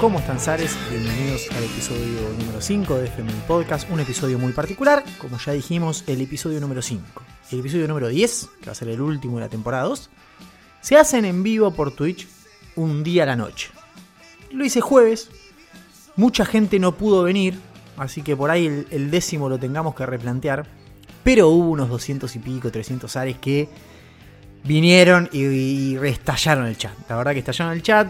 ¿Cómo están, Sares? Bienvenidos al episodio número 5 de FMI Podcast, un episodio muy particular, como ya dijimos, el episodio número 5. El episodio número 10, que va a ser el último de la temporada 2, se hacen en vivo por Twitch un día a la noche. Lo hice jueves, mucha gente no pudo venir, así que por ahí el, décimo lo tengamos que replantear, pero hubo unos 200 y pico, 300 Ares que vinieron y, y restallaron el chat. La verdad que estallaron el chat,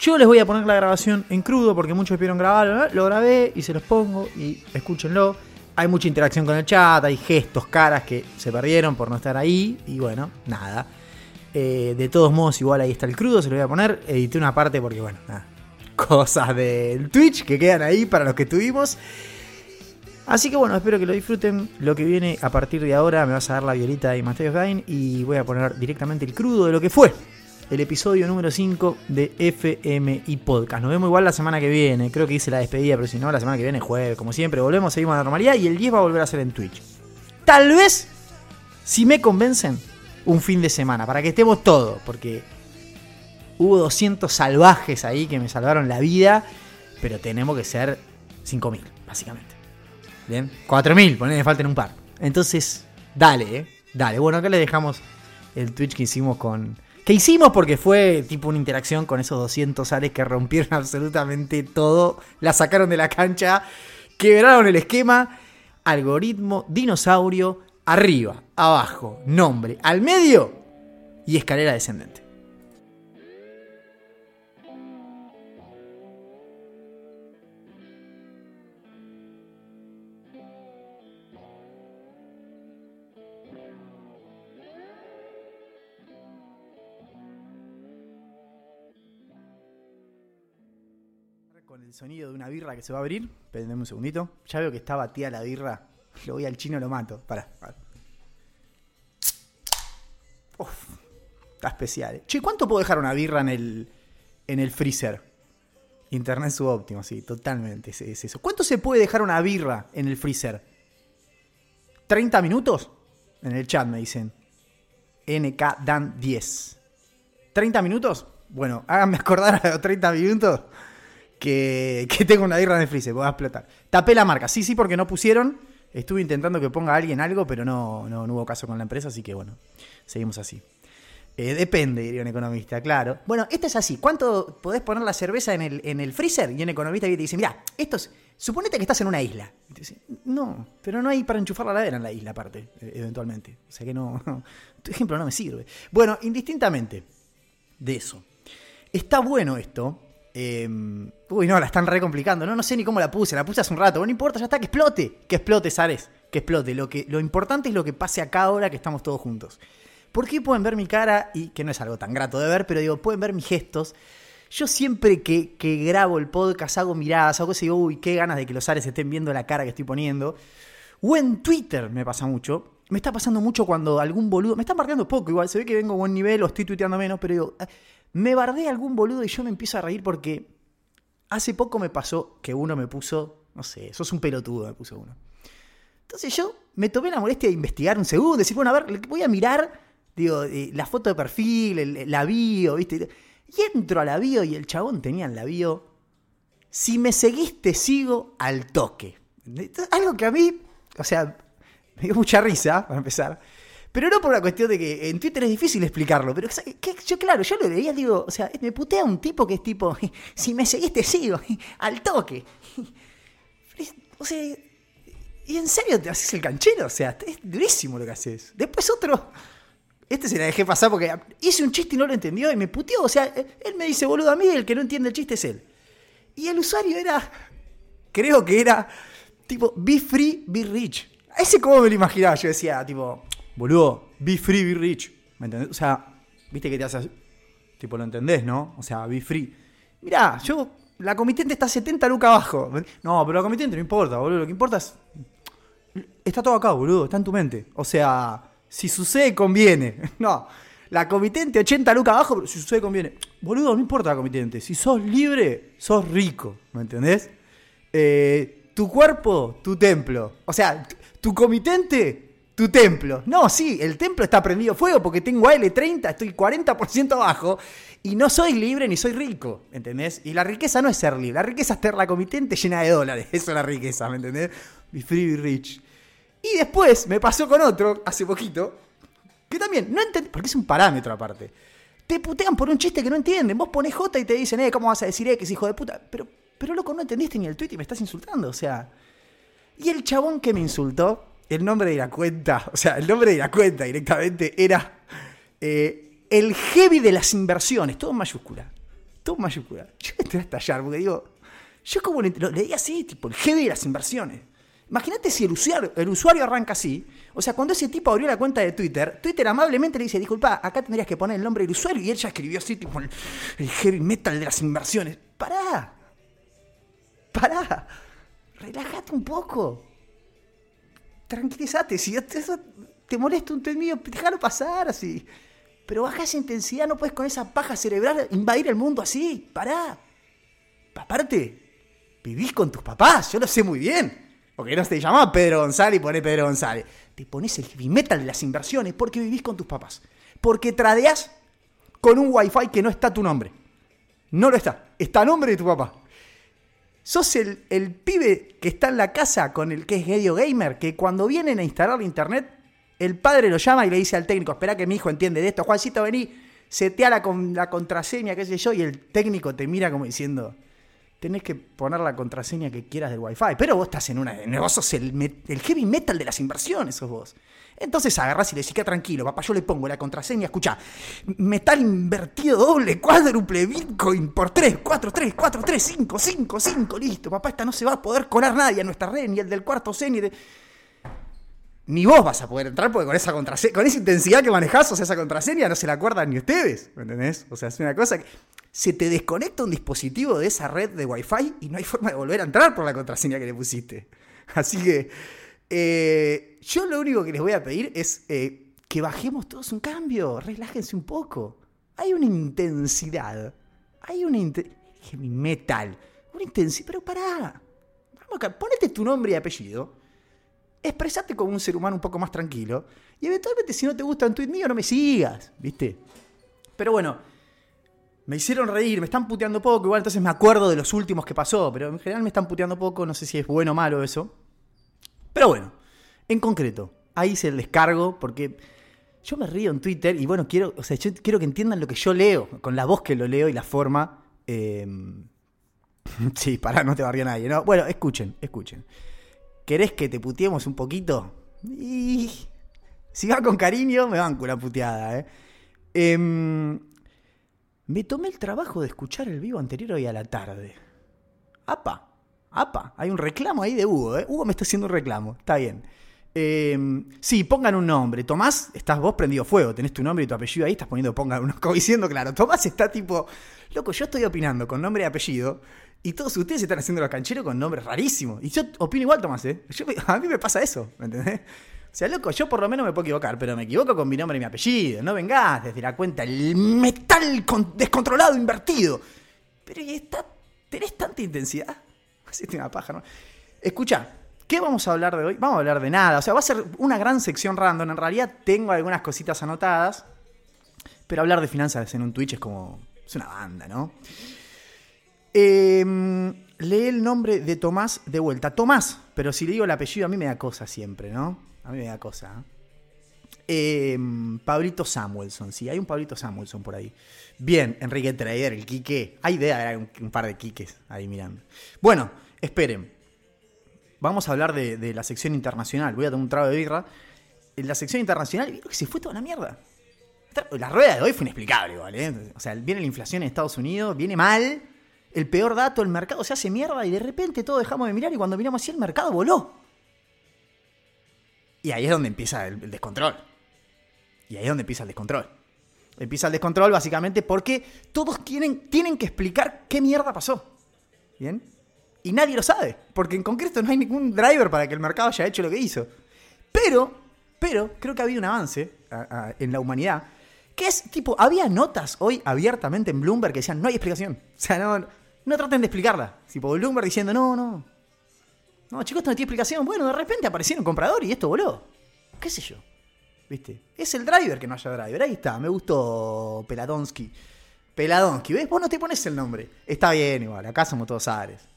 yo les voy a poner la grabación en crudo porque muchos pidieron grabarlo. Lo grabé y se los pongo y escúchenlo. Hay mucha interacción con el chat, hay gestos, caras que se perdieron por no estar ahí. Y bueno, nada. Eh, de todos modos, igual ahí está el crudo, se lo voy a poner. Edité una parte porque, bueno, nada. Cosas del Twitch que quedan ahí para los que tuvimos. Así que bueno, espero que lo disfruten. Lo que viene a partir de ahora me vas a dar la violita y Master of Dying y voy a poner directamente el crudo de lo que fue el episodio número 5 de FMI Podcast. Nos vemos igual la semana que viene. Creo que hice la despedida, pero si no, la semana que viene jueves. Como siempre, volvemos, seguimos a la normalidad y el 10 va a volver a ser en Twitch. Tal vez, si me convencen, un fin de semana, para que estemos todos, porque hubo 200 salvajes ahí que me salvaron la vida, pero tenemos que ser 5.000, básicamente. Bien, 4.000, ponele, falten un par. Entonces, dale, eh. Dale. Bueno, acá le dejamos el Twitch que hicimos con que hicimos porque fue tipo una interacción con esos 200 ares que rompieron absolutamente todo, la sacaron de la cancha, quebraron el esquema, algoritmo, dinosaurio, arriba, abajo, nombre, al medio y escalera descendente. Sonido de una birra que se va a abrir. Espérenme un segundito. Ya veo que está batida la birra. Lo voy al chino, lo mato. Pará. pará. Uf, está especial. eh. Che, ¿cuánto puedo dejar una birra en el, en el freezer? Internet subóptimo, sí, totalmente. Es, es eso. ¿Cuánto se puede dejar una birra en el freezer? ¿30 minutos? En el chat me dicen. NK Dan 10. ¿30 minutos? Bueno, háganme acordar a los 30 minutos que, que tengo una birra en el freezer, voy a explotar. Tapé la marca, sí, sí, porque no pusieron. Estuve intentando que ponga alguien algo, pero no, no, no hubo caso con la empresa, así que bueno, seguimos así. Eh, depende, diría un economista, claro. Bueno, esto es así. ¿Cuánto podés poner la cerveza en el, en el freezer? Y un economista te dice, mira, esto es, suponete que estás en una isla. Y te dice, no, pero no hay para enchufar la ladera en la isla aparte, eh, eventualmente. O sea que no, tu ejemplo no me sirve. Bueno, indistintamente de eso. Está bueno esto, eh, uy, no, la están re complicando. No, no sé ni cómo la puse. La puse hace un rato. No importa, ya está. Que explote. Que explote, Sares. Que explote. Lo, que, lo importante es lo que pase acá ahora que estamos todos juntos. ¿Por qué pueden ver mi cara? Y que no es algo tan grato de ver, pero digo, pueden ver mis gestos. Yo siempre que, que grabo el podcast hago miradas, hago cosas y digo, uy, qué ganas de que los Ares estén viendo la cara que estoy poniendo. O en Twitter me pasa mucho. Me está pasando mucho cuando algún boludo. Me están bardeando poco, igual. Se ve que vengo a buen nivel o estoy tuiteando menos, pero digo, me bardea algún boludo y yo me empiezo a reír porque hace poco me pasó que uno me puso, no sé, sos un pelotudo, me puso uno. Entonces yo me tomé la molestia de investigar un segundo, decir, bueno, a ver, voy a mirar, digo, eh, la foto de perfil, el, la ¿viste? Y entro a la y el chabón tenía en la bio, si me seguís te sigo al toque. Algo que a mí, o sea, me dio mucha risa, para empezar. Pero no por la cuestión de que en Twitter es difícil explicarlo. Pero yo, claro, yo lo leía, digo, o sea, me putea un tipo que es tipo, si me seguís te sigo, al toque. O sea, y en serio te haces el canchero, o sea, es durísimo lo que haces. Después otro, este se la dejé pasar porque hice un chiste y no lo entendió y me puteó. O sea, él me dice, boludo, a mí el que no entiende el chiste es él. Y el usuario era, creo que era, tipo, be free, be rich. Ese como me lo imaginaba, yo decía, tipo, boludo, be free, be rich. ¿Me entendés? O sea, viste que te hace. Tipo, lo entendés, ¿no? O sea, be free. Mirá, yo. La comitente está 70 lucas abajo. No, pero la comitente no importa, boludo. Lo que importa es. Está todo acá, boludo. Está en tu mente. O sea, si sucede, conviene. No. La comitente 80 lucas abajo, pero si sucede, conviene. Boludo, no importa la comitente. Si sos libre, sos rico. ¿Me entendés? Eh, tu cuerpo, tu templo. O sea, tu comitente tu templo. No, sí, el templo está prendido fuego porque tengo AL30, estoy 40% abajo y no soy libre ni soy rico, ¿entendés? Y la riqueza no es ser libre, la riqueza es tener la comitente llena de dólares, eso es la riqueza, ¿me entendés? Be free, be rich. Y después me pasó con otro, hace poquito, que también, no entendí, porque es un parámetro aparte. Te putean por un chiste que no entienden. Vos pones J y te dicen, eh, ¿cómo vas a decir X, hijo de puta? Pero, pero loco, no entendiste ni el tweet y me estás insultando, o sea. Y el chabón que me insultó, el nombre de la cuenta, o sea, el nombre de la cuenta directamente era eh, el heavy de las inversiones, todo en mayúscula. Todo en mayúscula. Yo entré a estallar porque digo, yo como le, leí así, tipo, el heavy de las inversiones. Imagínate si el usuario, el usuario arranca así. O sea, cuando ese tipo abrió la cuenta de Twitter, Twitter amablemente le dice, disculpa, acá tendrías que poner el nombre del usuario. Y él ya escribió así, tipo, el, heavy metal de las inversiones. Pará. Pará. Relájate un poco. Tranquilízate. Si eso te molesta un mío, déjalo pasar así. Pero baja esa intensidad, no puedes con esa paja cerebral invadir el mundo así. Pará. Aparte, vivís con tus papás, yo lo sé muy bien. Porque no te llamaba Pedro González y pones Pedro González. Te pones el heavy metal de las inversiones porque vivís con tus papás. Porque tradeas con un wifi que no está tu nombre. No lo está. Está a nombre de tu papá. Sos el, el pibe que está en la casa con el que es medio gamer, que cuando vienen a instalar internet, el padre lo llama y le dice al técnico, espera que mi hijo entiende de esto. Juancito, vení, setea la, la contraseña, qué sé yo, y el técnico te mira como diciendo, tenés que poner la contraseña que quieras del Wi-Fi. Pero vos estás en una. Vos sos el, el heavy metal de las inversiones, sos vos. Entonces agarrás y le decís, que tranquilo, papá, yo le pongo la contraseña, escucha, metal invertido doble, cuádruple, Bitcoin por 3, 4, 3, 4, 3, 5, 5, 5, listo, papá, esta no se va a poder colar nadie a nuestra red, ni el del cuarto C, ni de... Ni vos vas a poder entrar porque con esa contraseña, con esa intensidad que manejás, o sea, esa contraseña no se la acuerdan ni ustedes, ¿me entendés? O sea, es una cosa que se te desconecta un dispositivo de esa red de Wi-Fi y no hay forma de volver a entrar por la contraseña que le pusiste. Así que eh, yo lo único que les voy a pedir es eh, que bajemos todos un cambio, relájense un poco. Hay una intensidad, hay una heavy metal, una intensidad, pero pará. Vamos acá, ponete tu nombre y apellido, expresate como un ser humano un poco más tranquilo y eventualmente si no te gusta un tweet mío no me sigas, ¿viste? Pero bueno, me hicieron reír, me están puteando poco, igual entonces me acuerdo de los últimos que pasó, pero en general me están puteando poco, no sé si es bueno o malo eso. Pero bueno, en concreto, ahí hice el descargo porque yo me río en Twitter y bueno, quiero, o sea, yo quiero que entiendan lo que yo leo, con la voz que lo leo y la forma. Em, sí, pará, no te barría nadie, ¿no? Bueno, escuchen, escuchen. ¿Querés que te puteemos un poquito? Y si va con cariño, me banco la puteada, ¿eh? eh me tomé el trabajo de escuchar el vivo anterior hoy a la tarde. Apa, apa, hay un reclamo ahí de Hugo, ¿eh? Hugo me está haciendo un reclamo, está bien. Eh, sí, pongan un nombre. Tomás, estás vos prendido fuego, tenés tu nombre y tu apellido ahí, estás poniendo, pongan como diciendo, claro, Tomás está tipo, loco, yo estoy opinando con nombre y apellido, y todos ustedes están haciendo los cancheros con nombres rarísimos. Y yo opino igual, Tomás, ¿eh? a mí me pasa eso, ¿me entendés? O sea, loco, yo por lo menos me puedo equivocar, pero me equivoco con mi nombre y mi apellido. No vengás desde la cuenta el metal descontrolado, invertido. Pero ¿y está, tenés tanta intensidad? Así una paja, ¿no? Escucha, ¿qué vamos a hablar de hoy? Vamos a hablar de nada. O sea, va a ser una gran sección random. En realidad tengo algunas cositas anotadas. Pero hablar de finanzas en un Twitch es como. Es una banda, ¿no? Eh, lee el nombre de Tomás de vuelta. Tomás, pero si le digo el apellido a mí me da cosa siempre, ¿no? A mí me da cosa. ¿eh? Em, Pablito Samuelson, sí, hay un Pablito Samuelson por ahí. Bien, Enrique Trader, el Quique. Hay idea de un, un, par de Quiques ahí mirando. Bueno, esperen. Vamos a hablar de, la sección internacional. Voy a tomar un trago de birra. En la sección internacional, que se fue toda la mierda. La rueda de hoy fue inexplicable, ¿vale? ¿eh? O sea, viene la inflación en Estados Unidos, viene mal. El peor dato, el mercado se hace mierda y de repente todos dejamos de mirar y cuando miramos así el mercado voló. Y ahí es donde empieza el, descontrol. Y ahí es donde empieza el descontrol. Empieza el descontrol básicamente porque todos tienen, tienen que explicar qué mierda pasó. ¿Bien? Y nadie lo sabe, porque en concreto no hay ningún driver para que el mercado haya hecho lo que hizo. Pero, pero, creo que ha habido un avance en la humanidad, que es tipo, había notas hoy abiertamente en Bloomberg que decían, no hay explicación. O sea, no, no traten de explicarla. Tipo, Bloomberg diciendo, no, no, no, chicos, esto no tiene explicación. Bueno, de repente aparecieron comprador y esto voló. qué sé yo. ¿Viste? Es el driver que no haya driver. Ahí está, me gustó Peladonsky. Peladonsky, ¿ves? Vos no te pones el nombre. Está bien igual, acá somos todos Ares.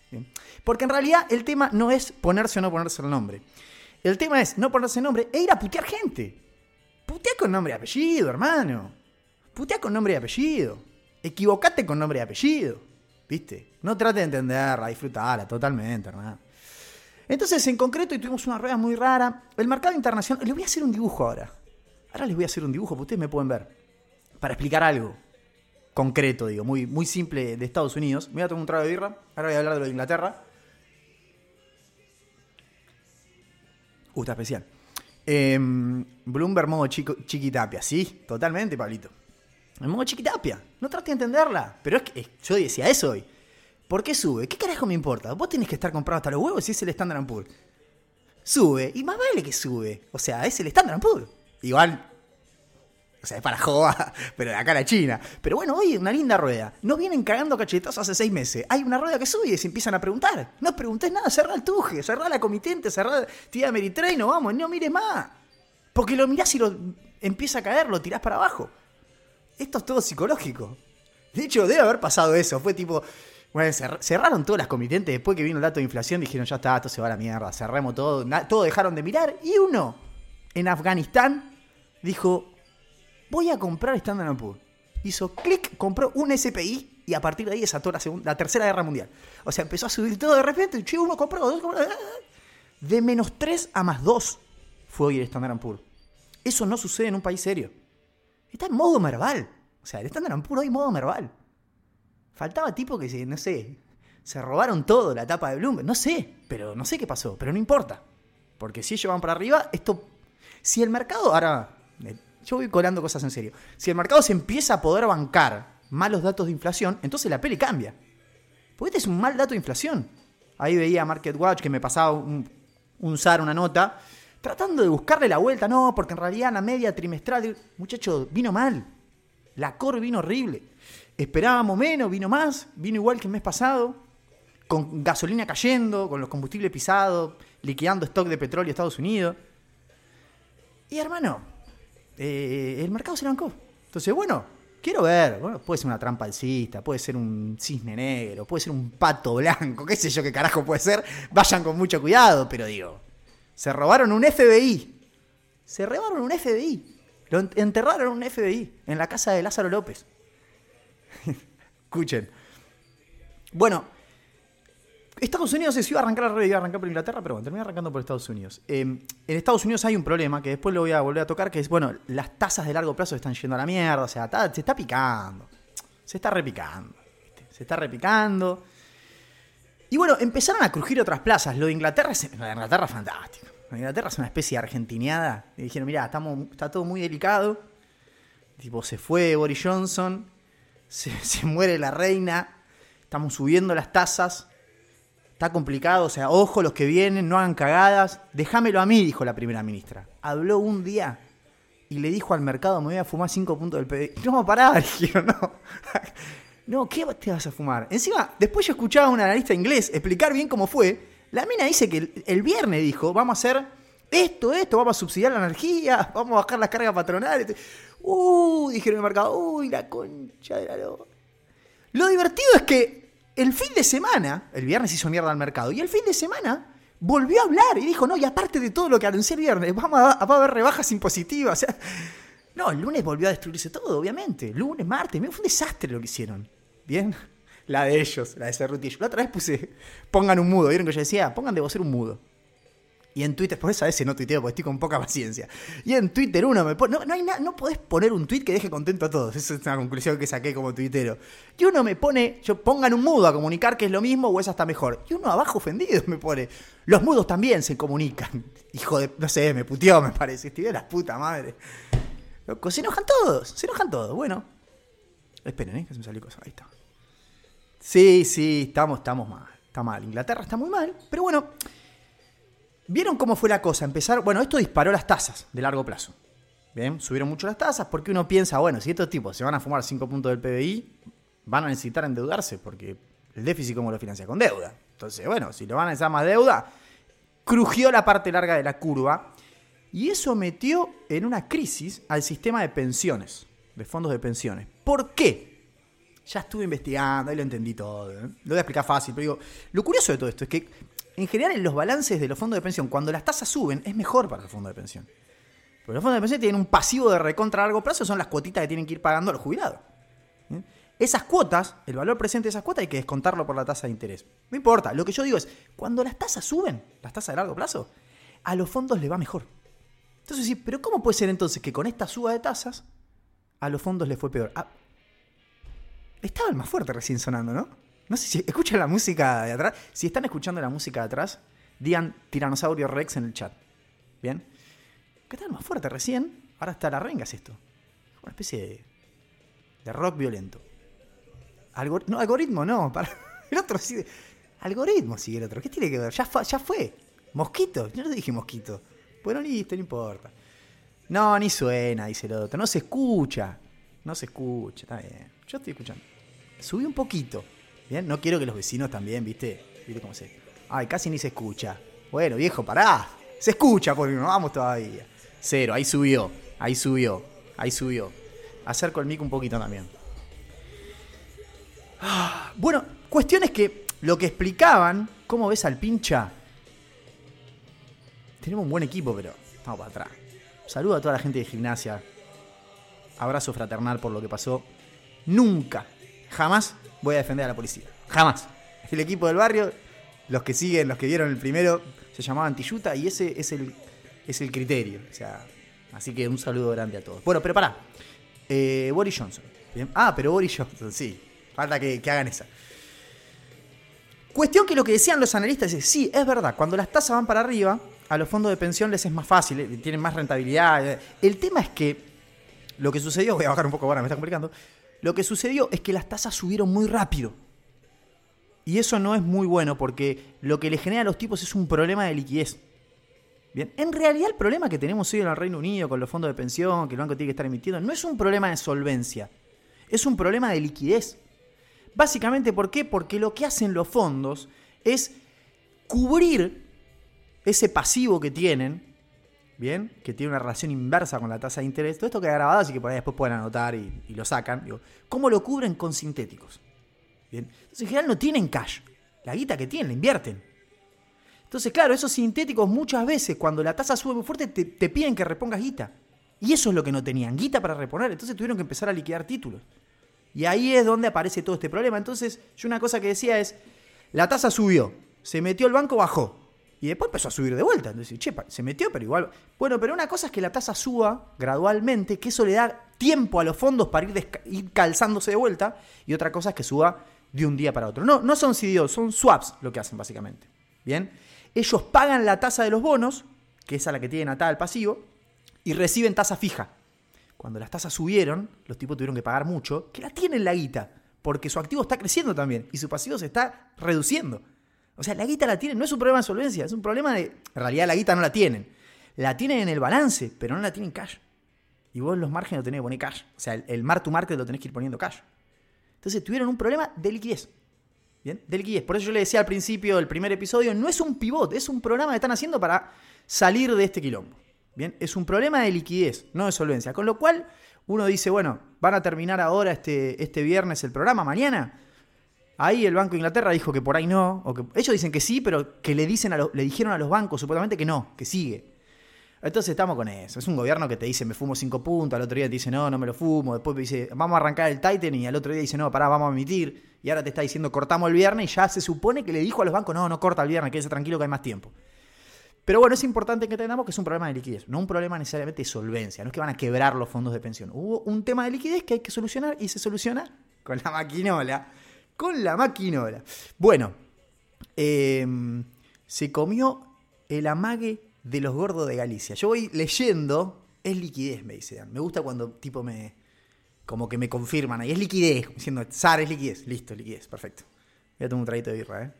Porque en realidad el tema no es ponerse o no ponerse el nombre. El tema es no ponerse el nombre e ir a putear gente. Putea con nombre y apellido, hermano. Putea con nombre y apellido. Equivocate con nombre y apellido. ¿Viste? No trate de entenderla, disfrutarla totalmente, hermano. Entonces, en concreto, y tuvimos una rueda muy rara. El mercado internacional. Les voy a hacer un dibujo ahora. Ahora les voy a hacer un dibujo, ustedes me pueden ver. Para explicar algo concreto, digo, muy, muy simple de Estados Unidos. Me voy a tomar un trago de birra. Ahora voy a hablar de lo de Inglaterra. Uh, está especial. Em, Bloomberg modo chico, chiquitapia. Sí, totalmente, Pablito. En modo chiquitapia. No trate de entenderla. Pero es que yo decía eso hoy. ¿Por qué sube? ¿Qué carajo me importa? Vos tenés que estar comprado hasta los huevos si es el Standard Poor's. Sube, y más vale que sube. O sea, es el Standard Poor's. Igual, o sea, es para joda, pero de acá a la China. Pero bueno, hoy una linda rueda. No vienen cagando cachetazos hace seis meses. Hay una rueda que sube y se empiezan a preguntar. No preguntes nada, cerrá el tuje, cerrá la comitente, cerrá tía Meritrain, no vamos, no mires más. Porque lo mirás y lo empieza a caer, lo tirás para abajo. Esto es todo psicológico. De hecho, debe haber pasado eso. Fue tipo, bueno, cerraron todas las comitentes después que vino el dato de inflación. Dijeron, ya está, esto se va a la mierda, cerremos todo. Todos dejaron de mirar. Y uno, en Afganistán, dijo, voy a comprar Standard Poor's. Hizo clic, compró un SPI y a partir de ahí desató la, segunda, la tercera guerra mundial. O sea, empezó a subir todo de repente. Che, uno compró, dos compró. De menos 3 a más 2 fue hoy el Standard Poor's. Eso no sucede en un país serio. Está en modo merval. O sea, el Standard Poor's hoy modo merval. Faltaba tipo que, no sé, se robaron todo la tapa de Bloomberg. No sé, pero no sé qué pasó, pero no importa. Porque si ellos van para arriba, esto... Si el mercado, ahora, eh, yo voy colando cosas en serio. Si el mercado se empieza a poder bancar malos datos de inflación, entonces la peli cambia. Porque este es un mal dato de inflación. Ahí veía Market Watch que me pasaba un, un SAR, una nota, tratando de buscarle la vuelta. No, porque en realidad la media trimestral, muchacho, vino mal. La core vino horrible. Esperábamos menos, vino más, vino igual que el mes pasado, con gasolina cayendo, con los combustibles pisados, liquidando stock de petróleo a Estados Unidos. Y hermano, eh, el mercado se bancó. Entonces, bueno, quiero ver, bueno, puede ser una trampa alcista, puede ser un cisne negro, puede ser un pato blanco, qué sé yo qué carajo puede ser. Vayan con mucho cuidado, pero digo, se robaron un FBI. Se robaron un FBI. Lo enterraron un FBI en la casa de Lázaro López. Escuchen. Bueno, Estados Unidos se iba a arrancar la iba a arrancar por Inglaterra, pero bueno, terminé arrancando por Estados Unidos. Em, en Estados Unidos hay un problema que después lo voy a volver a tocar, que es, bueno, las tasas de largo plazo están yendo a la mierda, o sea, se está picando. Se está repicando. Se está repicando. Y bueno, empezaron a crujir otras plazas. Lo de Inglaterra es, Inglaterra es fantástico. Lo de Inglaterra es una especie de argentineada. Y dijeron, mira, está todo muy delicado. Tipo, se fue Boris Johnson se, muere la reina, estamos subiendo las tasas, está complicado, o sea, ojo los que vienen, no hagan cagadas, déjamelo a mí, dijo la primera ministra. Habló un día y le dijo al mercado, me voy a fumar 5 puntos del PDI. No, pará, dijeron, no. No, ¿qué te vas a fumar? Encima, después yo escuchaba a un analista inglés explicar bien cómo fue. La mina dice que el, viernes dijo, vamos a hacer esto, esto, vamos a subsidiar la energía, vamos a bajar las cargas patronales. Uh, dijeron el mercado, uy, la concha de la lo. Lo divertido es que el fin de semana, el viernes hizo mierda al mercado, y el fin de semana volvió a hablar y dijo, no, y aparte de todo lo que anuncié el viernes, vamos a, a haber rebajas impositivas. No, el lunes volvió a destruirse todo, obviamente. Lunes, martes, fue un desastre lo que hicieron. Bien, la de ellos, la de Cerruti. La otra vez puse, pongan un mudo, vieron que yo decía, pongan de vocer un mudo. Y en Twitter, por eso a veces no tuiteo porque estoy con poca paciencia. Y en Twitter uno me pone. No, no, hay no podés poner un tweet que deje contento a todos. Esa es una conclusión que saqué como tuitero. Y uno me pone. Yo pongan un mudo a comunicar que es lo mismo o es hasta mejor. Y uno abajo ofendido me pone. Los mudos también se comunican. Hijo de. No sé, me puteó, me parece. Estoy de la puta madre. Loco, se enojan todos. Se enojan todos. Bueno. Esperen, ¿eh? Que se me salió cosa. Ahí está. Sí, sí, estamos, estamos mal. Está mal. Inglaterra está muy mal. Pero bueno. ¿Vieron cómo fue la cosa? Empezar, bueno, esto disparó las tasas de largo plazo. Bien, subieron mucho las tasas porque uno piensa, bueno, si estos tipos se van a fumar 5 puntos del PBI, van a necesitar endeudarse porque el déficit como lo financia con deuda. Entonces, bueno, si lo van a necesitar más deuda, crujió la parte larga de la curva Y eso metió en una crisis al sistema de pensiones, de fondos de pensiones. ¿Por qué? Ya estuve investigando, ahí lo entendí todo. ¿eh? Lo voy a explicar fácil, pero digo, lo curioso de todo esto es que en general en los balances de los fondos de pensión, cuando las tasas suben, es mejor para el fondo de pensión. Porque los fondos de pensión tienen un pasivo de recontra a largo plazo, son las cuotitas que tienen que ir pagando a los jubilados. Esas cuotas, el valor presente de esas cuotas hay que descontarlo por la tasa de interés. No importa, lo que yo digo es, cuando las tasas suben, las tasas de largo plazo, a los fondos le va mejor. Entonces sí, pero ¿cómo puede ser entonces que con esta suba de tasas a los fondos le fue peor? Ah, estaba el más fuerte recién sonando, ¿no? No sé si escuchan la música de atrás. Si están escuchando la música de atrás, digan Tiranosaurio Rex en el chat. ¿Bien? ¿Qué tal más fuerte recién? Ahora está la renga, es esto. Una especie de, de rock violento. no, algoritmo no. El otro sí. Algoritmo sigue el otro. ¿Qué tiene que ver? Ya, ya fue. Mosquito. Yo no dije mosquito. Bueno, listo, no importa. No, ni suena, dice el otro. No se escucha. No se escucha. Está bien. Yo estoy escuchando. Subí un poquito. Bien, no quiero que los vecinos también, ¿viste? ¿Viste cómo se.? Ay, casi ni se escucha. Bueno, viejo, pará. Se escucha porque no vamos todavía. Cero, ahí subió. Ahí subió. Ahí subió. Acerco el mic un poquito también. Ah, bueno, cuestiones que lo que explicaban, ¿cómo ves al pincha? Tenemos un buen equipo, pero vamos para atrás. Saludo a toda la gente de gimnasia. Abrazo fraternal por lo que pasó. Nunca, jamás voy a defender a la policía. Jamás. El equipo del barrio, los que siguen, los que vieron el primero, se llamaban Tiyuta y ese es el, es el criterio. O sea, así que un saludo grande a todos. Bueno, pero pará. Eh, Boris Johnson. Ah, pero Boris Johnson, sí. Falta que, hagan esa. Cuestión que lo que decían los analistas es, sí, es verdad, cuando las tasas van para arriba, a los fondos de pensión les es más fácil, eh, tienen más rentabilidad. Eh. El tema es que lo que sucedió, voy a bajar un poco ahora, me está complicando, lo que sucedió es que las tasas subieron muy rápido. Y eso no es muy bueno porque lo que le genera a los tipos es un problema de liquidez. Bien, en realidad el problema que tenemos hoy en el Reino Unido con los fondos de pensión, que el banco tiene que estar emitiendo, no es un problema de solvencia, es un problema de liquidez. Básicamente, ¿por qué? Porque lo que hacen los fondos es cubrir ese pasivo que tienen ¿bien? Que tiene una relación inversa con la tasa de interés. Todo esto queda grabado, así que por ahí después pueden anotar y, lo sacan. ¿Cómo lo cubren con sintéticos? ¿Bien? Entonces, en general no tienen cash. La guita que tienen, la invierten. Entonces, claro, esos sintéticos muchas veces, cuando la tasa sube muy fuerte, te, te piden que repongas guita. Y eso es lo que no tenían, guita para reponer. Entonces tuvieron que empezar a liquidar títulos. Y ahí es donde aparece todo este problema. Entonces, yo una cosa que decía es, la tasa subió, se metió el banco, bajó. Y después empezó a subir de vuelta. Entonces, che, se metió, pero igual. Bueno, pero una cosa es que la tasa suba gradualmente, que eso le da tiempo a los fondos para ir, calzándose de vuelta. Y otra cosa es que suba de un día para otro. No, no son CDOs, son swaps lo que hacen básicamente. Bien. Ellos pagan la tasa de los bonos, que es a la que tienen atada el pasivo, y reciben tasa fija. Cuando las tasas subieron, los tipos tuvieron que pagar mucho, que la tienen la guita, porque su activo está creciendo también y su pasivo se está reduciendo. O sea, la guita la tienen, no es un problema de solvencia, es un problema de. En realidad la guita no la tienen. La tienen en el balance, pero no la tienen cash. Y vos los márgenes lo tenés que poner cash. O sea, el, el mar to market lo tenés que ir poniendo cash. Entonces tuvieron un problema de liquidez. ¿Bien? De liquidez. Por eso yo le decía al principio del primer episodio, no es un pivot, es un programa que están haciendo para salir de este quilombo. ¿Bien? Es un problema de liquidez, no de solvencia. Con lo cual, uno dice, bueno, van a terminar ahora este, este viernes el programa, mañana. Ahí el Banco de Inglaterra dijo que por ahí no, o que ellos dicen que sí, pero que le, dicen a le dijeron a los bancos supuestamente que no, que sigue. Entonces estamos con eso. Es un gobierno que te dice, me fumo cinco puntos, al otro día te dice, no, no me lo fumo, después dice, vamos a arrancar el Titan y al otro día dice, no, pará, vamos a emitir. Y ahora te está diciendo, cortamos el viernes y ya se supone que le dijo a los bancos, no, no corta el viernes, quédese tranquilo que hay más tiempo. Pero bueno, es importante que entendamos que es un problema de liquidez, no un problema necesariamente de solvencia, no es que van a quebrar los fondos de pensión. Hubo un tema de liquidez que hay que solucionar y se soluciona con la maquinola con la maquinola. Bueno, em, se comió el amague de los gordos de Galicia. Yo voy leyendo, es liquidez, me dicen. Me gusta cuando tipo me, como que me confirman ahí, es liquidez, diciendo, SAR es liquidez, listo, liquidez, perfecto. Ya tengo un traguito de birra, ¿eh?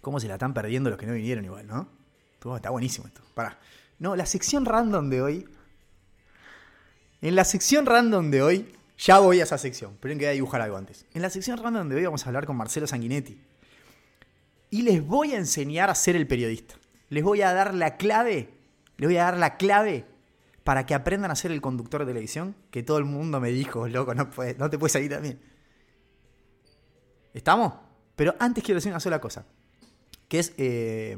¿Cómo se la están perdiendo los que no vinieron igual, no? está buenísimo esto. Pará. No, la sección random de hoy. En la sección random de hoy ya voy a esa sección, pero en que voy a dibujar algo antes. En la sección random donde hoy vamos a hablar con Marcelo Sanguinetti. Y les voy a enseñar a ser el periodista. les voy a dar la clave, les voy a dar la clave para que aprendan a ser el conductor de televisión, que todo el mundo me dijo, loco, no, te puedes salir también. ¿Estamos? Pero antes quiero decir una sola cosa, que es eh,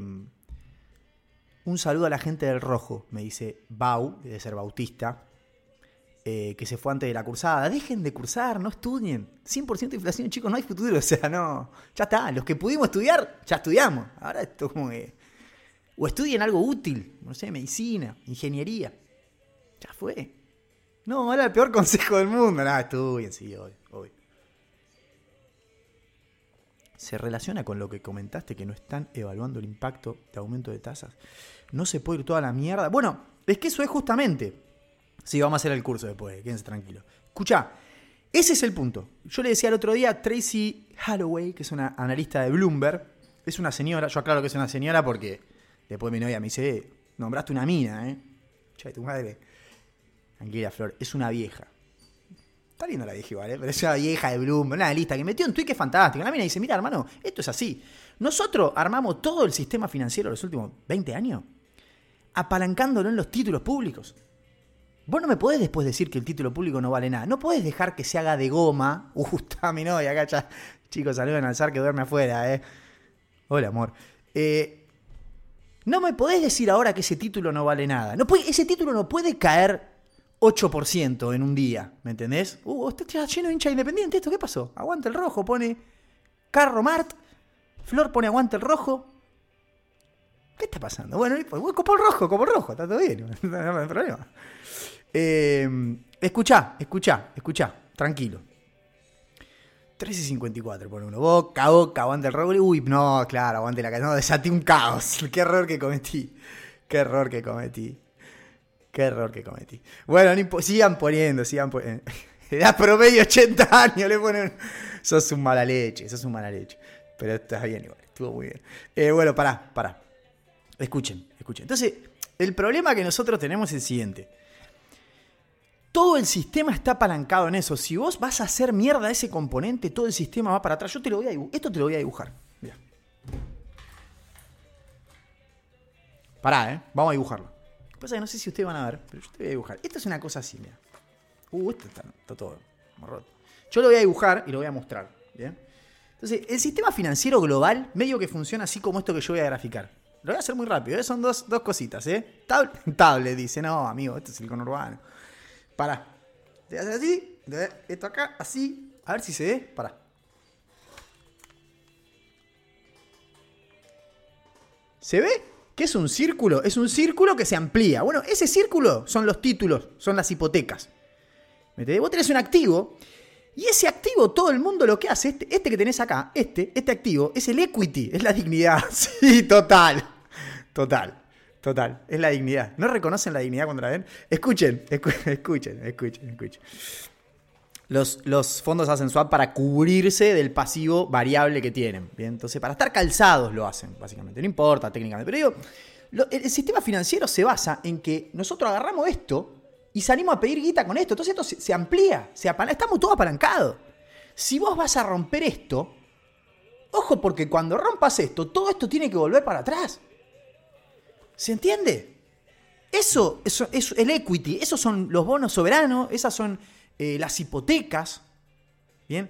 un saludo a la gente del rojo, me dice Bau, debe ser bautista, eh, que se fue antes de la cursada. Dejen de cursar, no estudien. 100% de inflación, chicos, no hay futuro. O sea, no. Ya está, los que pudimos estudiar, ya estudiamos. Ahora esto como que. O estudien algo útil, no sé, medicina, ingeniería. Ya fue. No, ahora el peor consejo del mundo. Nada, estudien, sí, hoy. Se relaciona con lo que comentaste, que no están evaluando el impacto de aumento de tasas. No se puede ir toda la mierda. Bueno, es que eso es justamente. Sí, vamos a hacer el curso después, quédense tranquilos. Escucha, ese es el punto. Yo le decía el otro día, Tracy Holloway, que es una analista de Bloomberg, es una señora, yo aclaro que es una señora porque después mi novia me dice, nombraste una mina, ¿eh? Che, tu madre. Tranquila, Flor, es una vieja. Está linda la vieja igual, ¿eh? Pero es una vieja de Bloomberg, una analista que metió un tweet que es fantástico. La mina dice, mira, hermano, esto es así. Nosotros armamos todo el sistema financiero los últimos 20 años apalancándolo en los títulos públicos. Vos no me podés después decir que el título público no vale nada. No podés dejar que se haga de goma. Uh, está mi novia acá ya. Chicos, saluden al zar que duerme afuera, eh. Hola, amor. Eh, no me podés decir ahora que ese título no vale nada. Ese título no puede caer 8% en un día, ¿me entendés? Uh, usted está lleno de hincha independiente. ¿Esto qué pasó? Aguanta el rojo, pone Carro Mart. Flor pone aguanta el rojo. ¿Qué está pasando? Bueno, pues, copo el rojo, copo el rojo, está todo bien, no hay problema. Eh, escuchá, escuchá, escuchá, tranquilo. 13.54 por uno. Boca, boca, aguante el roble. Uy, no, claro, aguante la No, desaté un caos. Qué error que cometí. Qué error que cometí. Qué error que cometí. Bueno, sigan poniendo, sigan poniendo. Edad promedio 80 años, le ponen. Sos un mala leche, sos un mala leche. Pero está bien igual, estuvo muy bien. Eh, bueno, pará, pará. Escuchen, escuchen. Entonces, el problema que nosotros tenemos es el siguiente. Todo el sistema está apalancado en eso. Si vos vas a hacer mierda ese componente, todo el sistema va para atrás. Yo te lo voy a dibujar. Esto te lo voy a dibujar. Pará, ¿eh? Vamos a dibujarlo. Lo que pasa es que no sé si ustedes van a ver, pero yo te voy a dibujar. Esto es una cosa así, mira. Uh, esto está, todo roto. Yo lo voy a dibujar y lo voy a mostrar. ¿Bien? Entonces, el sistema financiero global medio que funciona así como esto que yo voy a graficar. Lo voy a hacer muy rápido, ¿eh? son dos, dos cositas. ¿eh? Tablet, dice, no, amigo, esto es el conurbano. Para. Te haces así. Esto acá, así. A ver si se ve. Para. ¿Se ve? ¿Qué es un círculo? Es un círculo que se amplía. Bueno, ese círculo son los títulos, son las hipotecas. Vos tenés un activo y ese activo todo el mundo lo que hace, este, este que tenés acá, este, este activo, es el equity, es la dignidad. Sí, total. Total. Total, es la dignidad. ¿No reconocen la dignidad cuando la ven? Escuchen, escuchen, escuchen, escuchen. Los, los, fondos hacen swap para cubrirse del pasivo variable que tienen. ¿bien? Entonces, para estar calzados lo hacen, básicamente. No importa técnicamente. Pero digo, el, sistema financiero se basa en que nosotros agarramos esto y salimos a pedir guita con esto. Entonces, esto se, amplía, se estamos todos apalancados. Si vos vas a romper esto, ojo, porque cuando rompas esto, todo esto tiene que volver para atrás. ¿Se entiende? Eso, es el equity, esos son los bonos soberanos, esas son eh, las hipotecas. ¿Bien?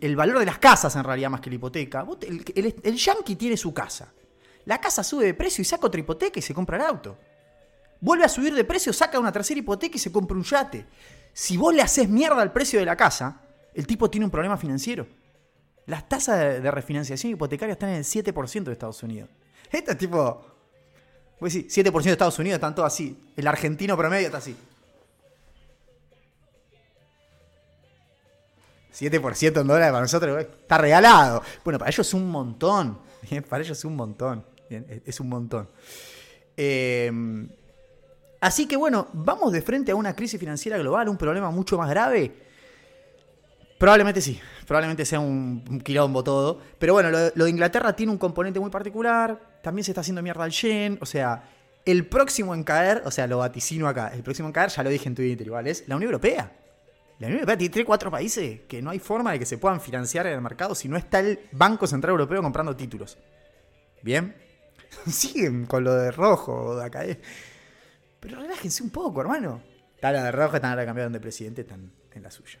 el valor de las casas en realidad más que la hipoteca. El, el, yankee tiene su casa. La casa sube de precio y saca otra hipoteca y se compra el auto. Vuelve a subir de precio, saca una tercera hipoteca y se compra un yate. Si vos le haces mierda al precio de la casa, el tipo tiene un problema financiero. Las tasas de, de refinanciación hipotecaria están en el 7% de Estados Unidos. Este tipo, pues sí, 7% de Estados Unidos están todos así. El argentino promedio está así. 7% en dólares para nosotros está regalado. Bueno, para ellos es un montón. Para ellos es un montón. Es un montón. Em, así que bueno, vamos de frente a una crisis financiera global, un problema mucho más grave. Probablemente sí, probablemente sea un, quilombo todo. Pero bueno, lo de Inglaterra tiene un componente muy particular también se está haciendo mierda al yen. O sea, el próximo en caer, o sea, lo vaticino acá, el próximo en caer, ya lo dije en Twitter igual, es la Unión Europea. La Unión Europea tiene 3 cuatro países que no hay forma de que se puedan financiar en el mercado si no está el Banco Central Europeo comprando títulos. ¿Bien? Siguen con lo de rojo de acá. Pero relájense un poco, hermano. Está la de rojo, están ahora cambiaron de presidente, están en la suya.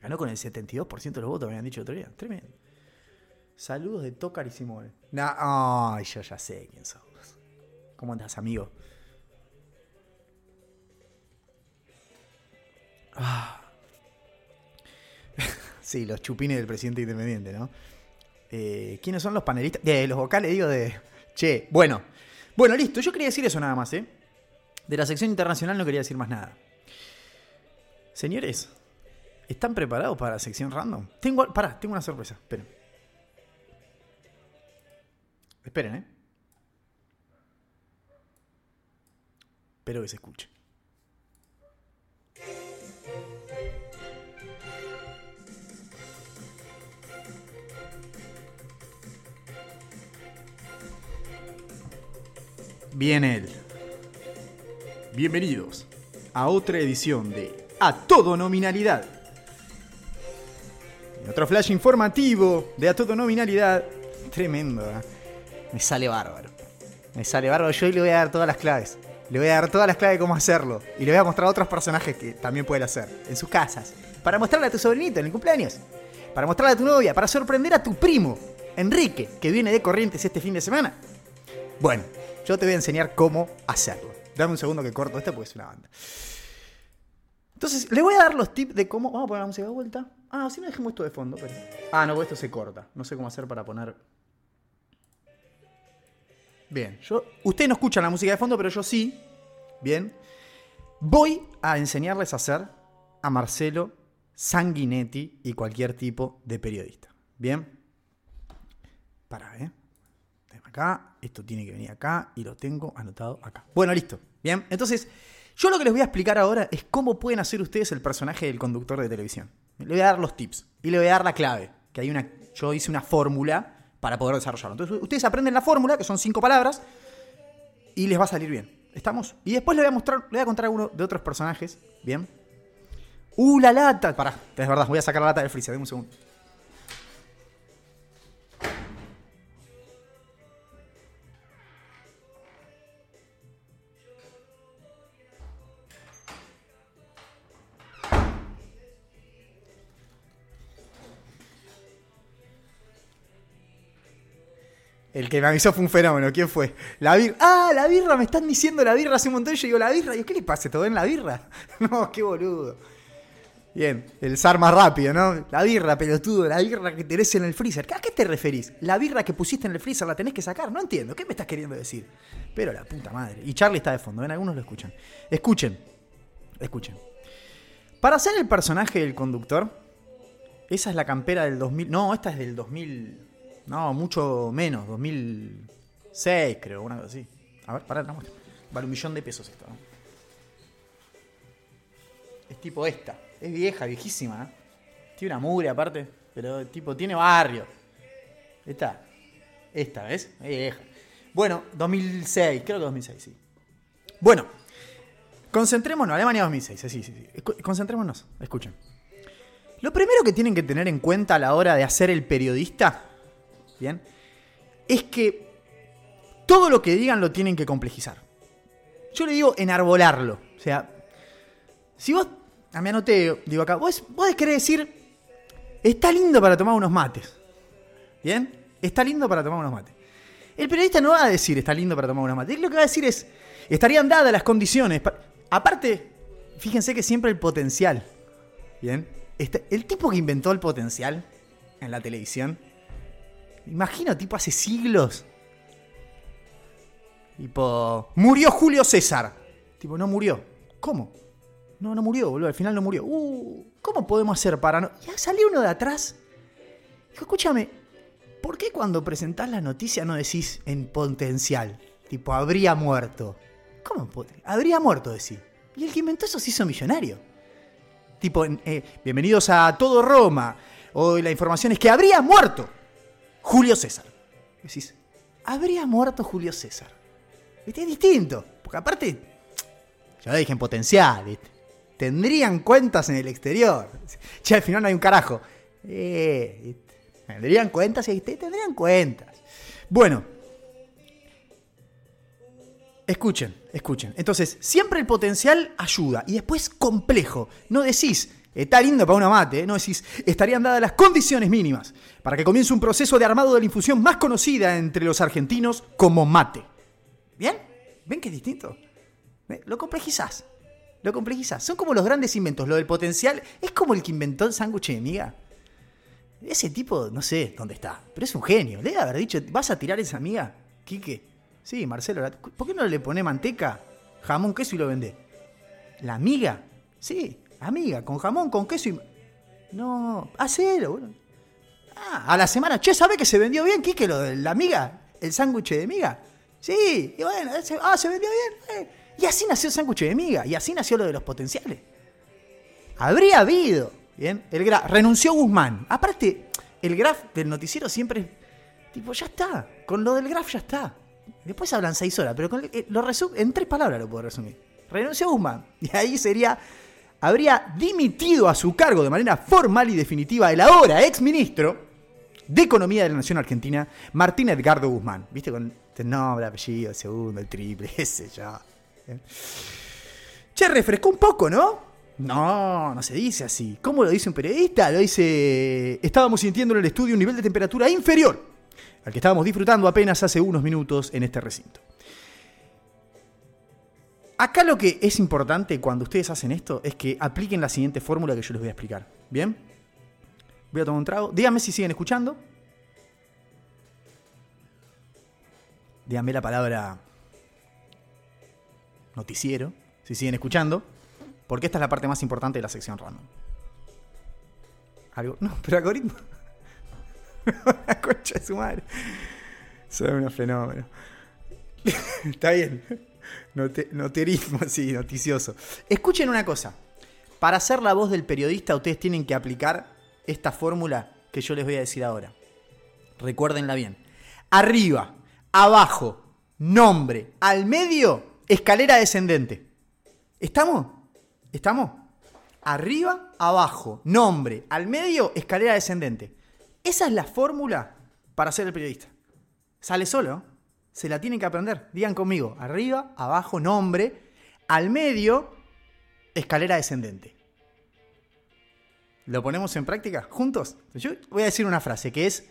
Ganó con el 72% de los votos, me habían dicho otro día. Tremendo. Saludos de Tocar y Simone. No, ay, yo ya sé quién sos. ¿Cómo andas, amigo? Ah. sí, los chupines del presidente independiente, ¿no? Eh, ¿Quiénes son los panelistas? De los vocales, digo, de. Che, bueno. Bueno, listo. Yo quería decir eso nada más, ¿eh? De la sección internacional no quería decir más nada. Señores, ¿están preparados para la sección random? Tengo. Pará, tengo una sorpresa. Esperen. Esperen, ¿eh? Espero que se escuche. Bien él. Bienvenidos a otra edición de A Todo Nominalidad. Otro flash informativo de A Todo Nominalidad. Tremendo, ¿eh? Me sale bárbaro. Me sale bárbaro. Yo le voy a dar todas las claves. Le voy a dar todas las claves de cómo hacerlo. Y le voy a mostrar a otros personajes que también pueden hacer. En sus casas. Para mostrarle a tu sobrinito en el cumpleaños. Para mostrarle a tu novia. Para sorprender a tu primo, Enrique, que viene de Corrientes este fin de semana. Bueno, yo te voy a enseñar cómo hacerlo. Dame un segundo que corto esto porque es una banda. Entonces, le voy a dar los tips de cómo. Vamos a poner la música de vuelta. Ah, si no dejemos esto de fondo. Pero... Ah, no, esto se corta. No sé cómo hacer para poner. Bien, yo. Ustedes no escuchan la música de fondo, pero yo sí. Bien. Voy a enseñarles a hacer a Marcelo Sanguinetti y cualquier tipo de periodista. Bien. Para, ¿eh? acá, esto tiene que venir acá y lo tengo anotado acá. Bueno, listo. Bien, entonces yo lo que les voy a explicar ahora es cómo pueden hacer ustedes el personaje del conductor de televisión. Le voy a dar los tips y le voy a dar la clave, que hay una yo hice una fórmula para poder desarrollarlo. Entonces ustedes aprenden la fórmula, que son cinco palabras, y les va a salir bien. ¿Estamos? Y después le voy a mostrar, le voy a contar alguno de otros personajes, ¿bien? ¡Uh, la lata! Pará, es verdad, voy a sacar la lata del freezer, denme un segundo. El que me avisó fue un fenómeno. ¿Quién fue? La birra. ¡Ah, la birra! Me están diciendo la birra hace un montón. Yo digo, ¿la birra? Y ¿qué le pasa? ¿Todo en la birra? No, qué boludo. Bien, el zar más rápido, ¿no? La birra, pelotudo, la birra que tenés en el freezer. ¿A qué te referís? La birra que pusiste en el freezer la tenés que sacar. No entiendo. ¿Qué me estás queriendo decir? Pero la puta madre. Y Charlie está de fondo. Ven, algunos lo escuchan. Escuchen. Escuchen. Para ser el personaje del conductor, esa es la campera del 2000. No, esta es del 2000. No, mucho menos, 2006 creo, una cosa así. A ver, pará, muestra. Vale un millón de pesos esto, ¿no? Es tipo esta. Es vieja, viejísima, ¿eh? Tiene una mugre aparte, pero tipo, tiene barrio. Esta. Esta, ¿ves? Es vieja. Bueno, 2006, creo que 2006, sí. Bueno, concentrémonos. Alemania 2006, sí, sí, sí. Concentrémonos, escuchen. Lo primero que tienen que tener en cuenta a la hora de hacer el periodista, ¿bien? Es que todo lo que digan lo tienen que complejizar. Yo le digo enarbolarlo. O sea, si vos, a me anoté, digo acá, vos, vos querés decir, está lindo para tomar unos mates. ¿Bien? Está lindo para tomar unos mates. El periodista no va a decir está lindo para tomar unos mates. Lo que va a decir es, estarían dadas las condiciones. pa- Aparte, fíjense que siempre el potencial. ¿Bien? Este- el tipo que inventó el potencial en la televisión. Imagino, tipo, hace siglos. Tipo, murió Julio César. Tipo, no murió. ¿Cómo? No, no murió, boludo. Al final no murió. Uh, ¿cómo podemos hacer para no.? Ya salió uno de atrás. Dijo, escúchame, ¿por qué cuando presentás la noticia no decís en potencial? Tipo, habría muerto. ¿Cómo? Habría muerto, decís. Y el que inventó eso se hizo millonario. Tipo, eh, bienvenidos a todo Roma. Hoy la información es que habría muerto Julio César. Decís, habría muerto Julio César. ¿Viste? Es distinto. Porque aparte, yo lo dije en potencial. Tendrían cuentas en el exterior. Che, al final no hay un carajo. Eh. Tendrían cuentas y tendrían cuentas. Bueno, Escuchen, escuchen. Entonces, siempre el potencial ayuda y después complejo. No decís, está lindo para una mate, ¿eh? no decís, estarían dadas las condiciones mínimas para que comience un proceso de armado de la infusión más conocida entre los argentinos como mate. ¿Bien? ¿Ven que es distinto? Lo complejizás. Lo complejizás. Son como los grandes inventos. Lo del potencial es como el que inventó el sándwich de miga. Ese tipo, no sé dónde está, pero es un genio. Le debe haber dicho, ¿vas a tirar esa miga? Quique. Sí, Marcelo, ¿por qué no le pone manteca, jamón, queso y lo vende? ¿La amiga? Sí, amiga, con jamón, con queso y... No, hacelo, Ah, a la semana, che, ¿sabe que se vendió bien, Quique, lo de la amiga? ¿El sándwich de miga? Sí, y bueno, ah, se vendió bien. Eh. Y así nació el sándwich de miga, y así nació lo de los potenciales. Habría habido, ¿bien? El graf, renunció Guzmán. Aparte, el graf del noticiero siempre, tipo, ya está, con lo del graf ya está. Después hablan seis horas, pero eh, lo en tres palabras lo puedo resumir. Renunció Guzmán. Y ahí sería. Habría dimitido a su cargo de manera formal y definitiva el ahora ex ministro de Economía de la Nación Argentina, Martín Edgardo Guzmán. ¿Viste? Con el nombre, apellido, el segundo, el triple, ese ya. ¿Eh? Che, refrescó un poco, ¿no? No, no se dice así. ¿Cómo lo dice un periodista? Lo dice. Estábamos sintiendo en el estudio un nivel de temperatura inferior al que estábamos disfrutando apenas hace unos minutos en este recinto. Acá lo que es importante cuando ustedes hacen esto es que apliquen la siguiente fórmula que yo les voy a explicar. ¿Bien? Voy a tomar un trago. Díganme si siguen escuchando. Díganme la palabra noticiero, si siguen escuchando, porque esta es la parte más importante de la sección random. ¿Algo? No, pero algoritmo. la concha de su madre. Soy un fenómeno. Está bien. Noterismo, sí, noticioso. Escuchen una cosa. Para ser la voz del periodista, ustedes tienen que aplicar esta fórmula que yo les voy a decir ahora. Recuérdenla bien. Arriba, abajo, nombre, al medio, escalera descendente. ¿Estamos? ¿Estamos? Arriba, abajo, nombre, al medio, escalera descendente. Esa es la fórmula para ser el periodista. Sale solo, se la tienen que aprender. Digan conmigo, arriba, abajo, nombre, al medio, escalera descendente. ¿Lo ponemos en práctica juntos? Yo voy a decir una frase que es,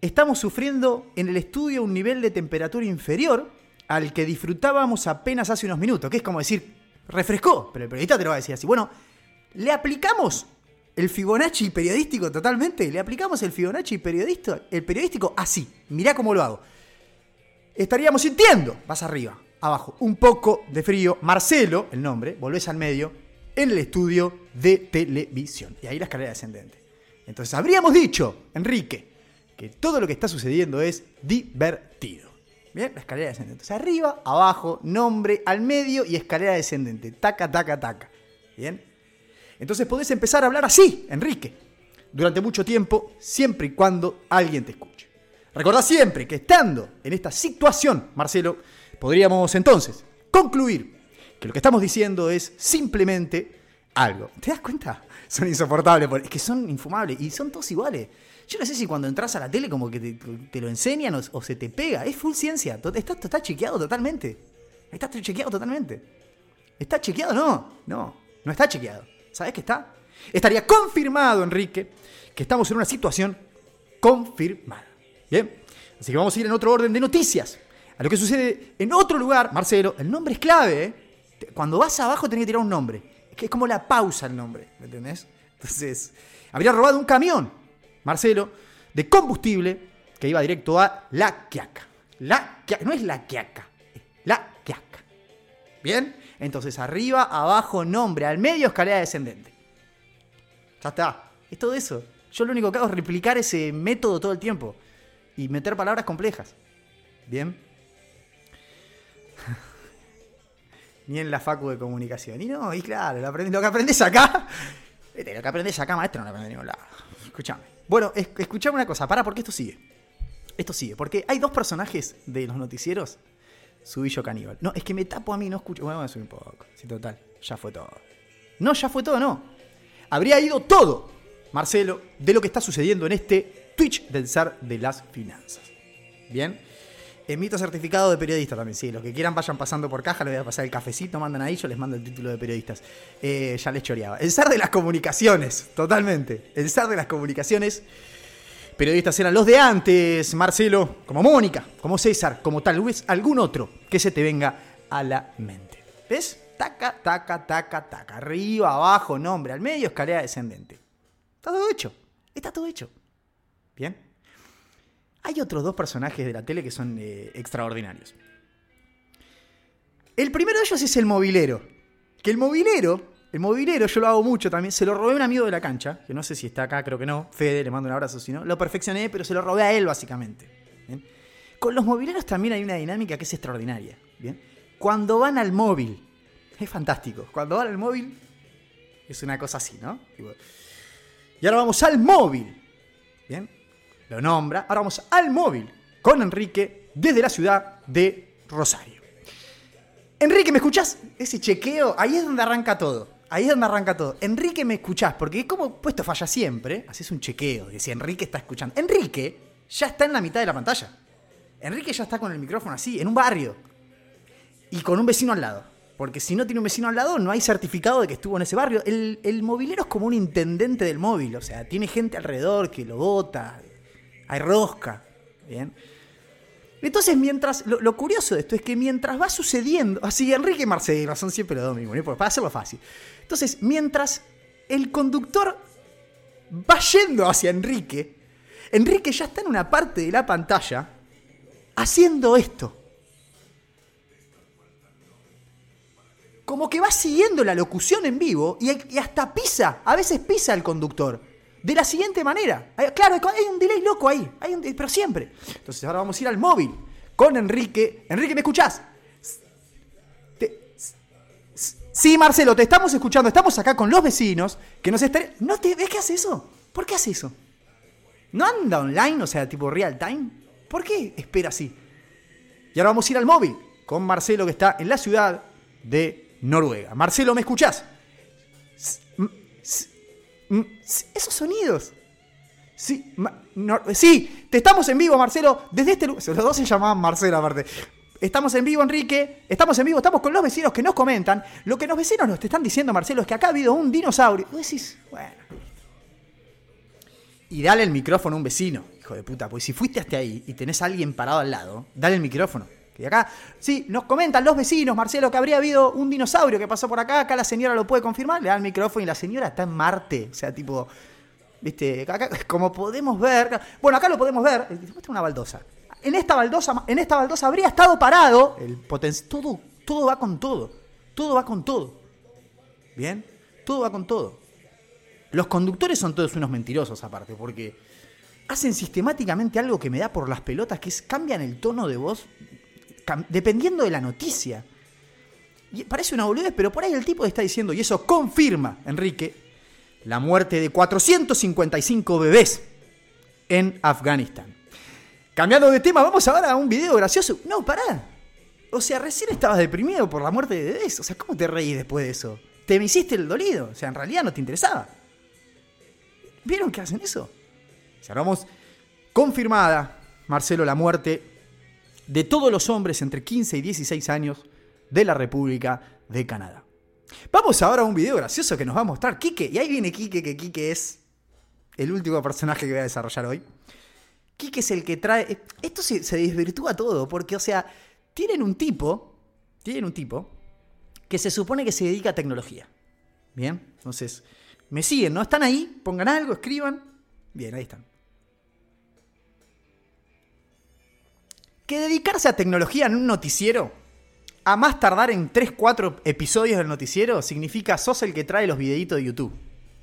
estamos sufriendo en el estudio un nivel de temperatura inferior al que disfrutábamos apenas hace unos minutos, que es como decir, refrescó, pero el periodista te lo va a decir así. Bueno, le aplicamos el Fibonacci periodístico totalmente. Le aplicamos el Fibonacci periodístico, el periodístico así. Mirá cómo lo hago. Estaríamos sintiendo, vas arriba, abajo, un poco de frío. Marcelo, el nombre, volvés al medio, en el estudio de televisión. Y ahí la escalera descendente. Entonces habríamos dicho, Enrique, que todo lo que está sucediendo es divertido. Bien, la escalera descendente. Entonces arriba, abajo, nombre, al medio y escalera descendente. Taca, taca, taca. Bien. Entonces podés empezar a hablar así, Enrique, durante mucho tiempo, siempre y cuando alguien te escuche. Recordá siempre que estando en esta situación, Marcelo, podríamos entonces concluir que lo que estamos diciendo es simplemente algo. ¿Te das cuenta? Son insoportables, es que son infumables y son todos iguales. Yo no sé si cuando entras a la tele como que te, lo enseñan o, se te pega. Es full ciencia. Está, está chequeado totalmente. Está chequeado totalmente. ¿Está chequeado? No, no, no está chequeado. ¿Sabes qué está? Estaría confirmado, Enrique, que estamos en una situación confirmada. Bien, así que vamos a ir en otro orden de noticias. A lo que sucede en otro lugar, Marcelo, el nombre es clave. ¿eh? Cuando vas abajo tenés que tirar un nombre. Es que es como la pausa el nombre, ¿me entendés? Entonces, habría robado un camión, Marcelo, de combustible que iba directo a La Quiaca. La Quiaca, no es La Quiaca, es La Quiaca. ¿Bien? Entonces, arriba, abajo, nombre, al medio, escalera descendente. Ya está. Es todo eso. Yo lo único que hago es replicar ese método todo el tiempo. Y meter palabras complejas. ¿Bien? Ni en la facu de comunicación. Y no, y claro, lo, que aprendes acá. Lo que aprendes acá, maestro, no lo aprendes en ningún lado. Escuchame. Bueno, escuchame una cosa. Para, porque esto sigue. Esto sigue. Porque hay dos personajes de los noticieros Subillo caníbal. No, es que me tapo a mí, no escucho. Bueno, voy a subir un poco. Sí, total. Ya fue todo. No, ya fue todo, no. Habría ido todo, Marcelo, de lo que está sucediendo en este Twitch del zar de las finanzas. Bien. Emito certificado de periodista también, sí. Los que quieran vayan pasando por caja, les voy a pasar el cafecito, mandan ahí, yo les mando el título de periodistas. Eh, ya les choreaba. El zar de las comunicaciones, totalmente. El zar de las comunicaciones. Periodistas eran los de antes, Marcelo, como Mónica, como César, como tal vez algún otro que se te venga a la mente. ¿Ves? Taca, taca, taca, taca. Arriba, abajo, nombre, al medio, escalera descendente. Está todo hecho. Está todo hecho. Bien. Hay otros dos personajes de la tele que son eh, extraordinarios. El primero de ellos es el movilero. Que el movilero, el movilero yo lo hago mucho también, se lo robé a un amigo de la cancha, que no sé si está acá, creo que no, Fede, le mando un abrazo si no, lo perfeccioné, pero se lo robé a él básicamente. Con los mobileros también hay una dinámica que es extraordinaria. ¿bien? Cuando van al móvil, es fantástico, cuando van al móvil es una cosa así, ¿no? Y ahora vamos al móvil. ¿Bien? lo nombra. Ahora vamos al móvil con Enrique desde la ciudad de Rosario. Enrique, ¿me escuchás? Ese chequeo, ahí es donde arranca todo. Ahí es donde arranca todo. Enrique, ¿me escuchás? Porque como puesto falla siempre, haces un chequeo de si Enrique está escuchando. Enrique ya está en la mitad de la pantalla. Enrique ya está con el micrófono así, en un barrio. Y con un vecino al lado. Porque si no tiene un vecino al lado, no hay certificado de que estuvo en ese barrio. El, el movilero es como un intendente del móvil. O sea, tiene gente alrededor que lo vota, hay rosca. Bien. Entonces, mientras. Lo, curioso de esto es que mientras va sucediendo. Así, Enrique y Marcelo son siempre los domingos, ¿no? para hacerlo fácil. Entonces, mientras el conductor va yendo hacia Enrique, Enrique ya está en una parte de la pantalla haciendo esto. Como que va siguiendo la locución en vivo y, hasta pisa, a veces pisa el conductor de la siguiente manera. Claro, hay un delay loco ahí, hay un, pero siempre. Entonces ahora vamos a ir al móvil con Enrique. Enrique, ¿me escuchás? Sí, Marcelo, te estamos escuchando. Estamos acá con los vecinos que nos están... ¿No te ves que hace eso? ¿Por qué hace eso? ¿No anda online, o sea, tipo real time? ¿Por qué espera así? Y ahora vamos a ir al móvil con Marcelo que está en la ciudad de Noruega. Marcelo, ¿me escuchás? Esos sonidos. Sí, sí, te estamos en vivo, Marcelo, desde este lugar. Los dos se llamaban Marcelo, aparte. Estamos en vivo, Enrique. Estamos en vivo, estamos con los vecinos que nos comentan. Lo que los vecinos nos te están diciendo, Marcelo, es que acá ha habido un dinosaurio. Decís, bueno. Y dale el micrófono a un vecino, hijo de puta. Pues si fuiste hasta ahí y tenés a alguien parado al lado, dale el micrófono. Y acá, sí, nos comentan los vecinos, Marcelo, que habría habido un dinosaurio que pasó por acá. Acá la señora lo puede confirmar. Le da el micrófono y la señora está en Marte. O sea, tipo, viste, acá, como podemos ver. Bueno, acá lo podemos ver. Muestra una baldosa. En esta baldosa, en esta baldosa habría estado parado. El todo, todo va con todo. Todo va con todo. ¿Bien? Todo va con todo. Los conductores son todos unos mentirosos aparte, porque hacen sistemáticamente algo que me da por las pelotas, que es cambian el tono de voz dependiendo de la noticia. Y parece una boludez, pero por ahí el tipo está diciendo, y eso confirma, Enrique, la muerte de 455 bebés en Afganistán. Cambiando de tema, vamos ahora a un video gracioso. No, pará. O sea, recién estabas deprimido por la muerte de bebés. O sea, ¿cómo te reís después de eso? Te me hiciste el dolido. O sea, en realidad no te interesaba. ¿Vieron que hacen eso? Vamos confirmada, Marcelo, la muerte de todos los hombres entre 15 y 16 años de la República de Canadá. Vamos ahora a un video gracioso que nos va a mostrar Quique. Y ahí viene Quique, que Quique es el último personaje que voy a desarrollar hoy. Quique es el que trae... Esto se, se desvirtúa todo, porque, o sea, tienen un tipo, tienen un tipo, que se supone que se dedica a tecnología. Bien, entonces, me siguen, ¿no? Están ahí, pongan algo, escriban. Bien, ahí están. que dedicarse a tecnología en un noticiero, a más tardar en 3, 4 episodios del noticiero, significa sos el que trae los videitos de YouTube.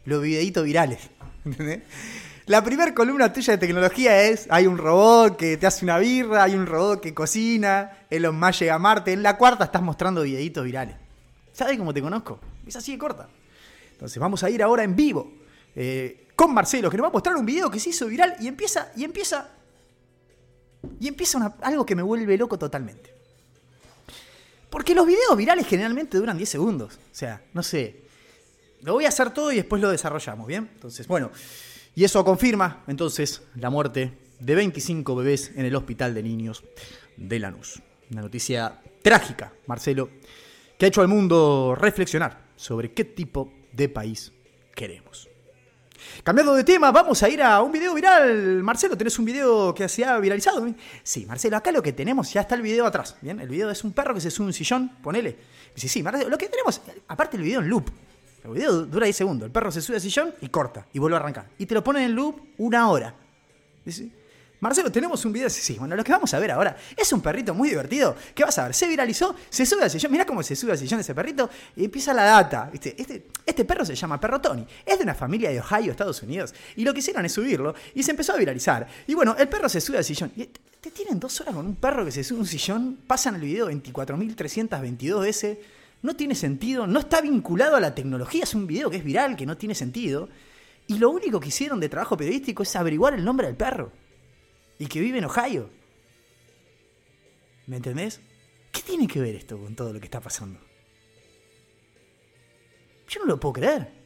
Los videitos virales. La primera columna tuya de tecnología es, hay un robot que te hace una birra, hay un robot que cocina, Elon Musk llega a Marte. En la cuarta estás mostrando videitos virales. ¿Sabes cómo te conozco? Es así de corta. Entonces vamos a ir ahora en vivo eh, con Marcelo, que nos va a mostrar un video que se hizo viral y empieza, y empieza y empieza algo que me vuelve loco totalmente. Porque los videos virales generalmente duran 10 segundos. O sea, no sé. Lo voy a hacer todo y después lo desarrollamos, ¿bien? Entonces, bueno. Y eso confirma, entonces, la muerte de 25 bebés en el hospital de niños de Lanús. Una noticia trágica, Marcelo, que ha hecho al mundo reflexionar sobre qué tipo de país queremos. Cambiando de tema, vamos a ir a un video viral. Marcelo, ¿tenés un video que se ha viralizado? Sí, Marcelo, acá lo que tenemos, ya está el video atrás. Bien, el video es un perro que se sube un sillón, ponele. Dice, sí, Marcelo, lo que tenemos, aparte el video en loop. El video dura 10 segundos. El perro se sube al sillón y corta y vuelve a arrancar. Y te lo ponen en loop una hora. Marcelo, tenemos un video. Sí, bueno, lo que vamos a ver ahora es un perrito muy divertido. ¿Qué vas a ver? Se viralizó, se sube al sillón. Mirá cómo se sube al sillón ese perrito y empieza la data. Este, este perro se llama Perro Tony. Es de una familia de Ohio, Estados Unidos. Y lo que hicieron es subirlo y se empezó a viralizar. Y bueno, el perro se sube al sillón. Y te tienen dos horas con un perro que se sube a un sillón. Pasan el video 24.322 veces. No tiene sentido. No está vinculado a la tecnología. Es un video que es viral, que no tiene sentido. Y lo único que hicieron de trabajo periodístico es averiguar el nombre del perro y que vive en Ohio. ¿Me entendés? ¿Qué tiene que ver esto con todo lo que está pasando? Yo no lo puedo creer.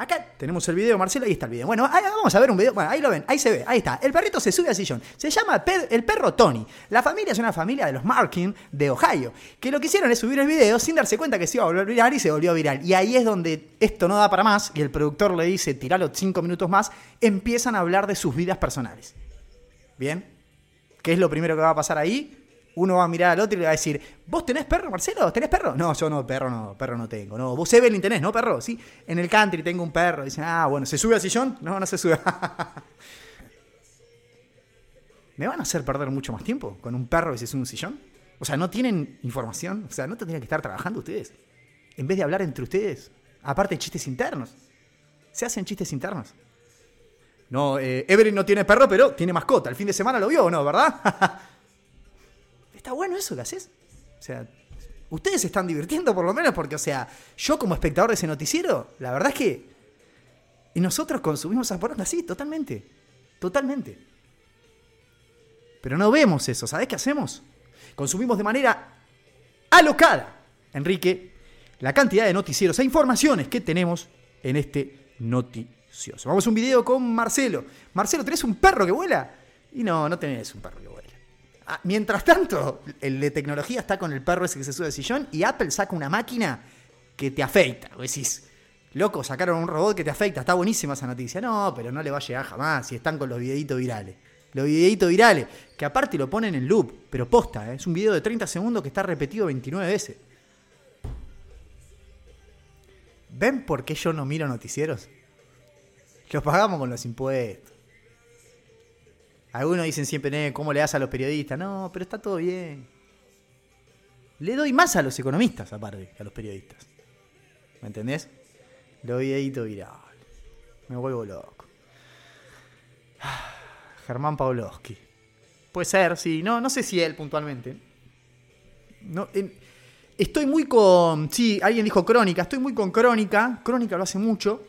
Acá tenemos el video, Marcelo, ahí está el video. Bueno, vamos a ver un video. Bueno, ahí lo ven, ahí se ve, ahí está. El perrito se sube al sillón. Se llama el perro Tony. La familia es una familia de los Markin de Ohio. Que lo que hicieron es subir el video sin darse cuenta que se iba a volver viral y se volvió viral. Y ahí es donde esto no da para más y el productor le dice, tiralo cinco minutos más. Empiezan a hablar de sus vidas personales. ¿Bien? ¿Qué es lo primero que va a pasar ahí? Uno va a mirar al otro y le va a decir, ¿vos tenés perro, Marcelo? ¿Tenés perro? No, yo no, perro no, perro no tengo. No, vos Evelyn tenés, ¿no, perro? Sí, en el country tengo un perro. Dicen, ah, bueno, ¿se sube al sillón? No, no se sube. ¿Me van a hacer perder mucho más tiempo con un perro que se sube un sillón? O sea, ¿no tienen información? O sea, ¿no tendrían que estar trabajando ustedes? En vez de hablar entre ustedes. Aparte chistes internos. Se hacen chistes internos. No, eh, Evelyn no tiene perro, pero tiene mascota. El fin de semana lo vio o no, ¿verdad? Está bueno eso que haces. O sea, ustedes se están divirtiendo por lo menos porque, o sea, yo como espectador de ese noticiero, la verdad es que... Y nosotros consumimos a poronga, sí, totalmente. Totalmente. Pero no vemos eso. ¿Sabés qué hacemos? Consumimos de manera alocada, Enrique, la cantidad de noticieros e informaciones que tenemos en este noticiero. Vamos a un video con Marcelo. Marcelo, ¿tenés un perro que vuela? Y no, no tenés un perro que vuela. Ah, mientras tanto, el de tecnología está con el perro ese que se sube al sillón y Apple saca una máquina que te afeita. O decís, loco, sacaron un robot que te afecta. Está buenísima esa noticia. No, pero no le va a llegar jamás si están con los videitos virales. Los videitos virales, que aparte lo ponen en loop, pero posta, ¿eh? es un video de 30 segundos que está repetido 29 veces. ¿Ven por qué yo no miro noticieros? Los pagamos con los impuestos. Algunos dicen siempre, ¿cómo le das a los periodistas? No, pero está todo bien. Le doy más a los economistas, aparte, a los periodistas. ¿Me entendés? Lo videito viral. Me vuelvo loco. Germán Pavlovsky. Puede ser, sí. No, no sé si él puntualmente. No, estoy muy con. Sí, alguien dijo Crónica. Estoy muy con Crónica. Crónica lo hace mucho.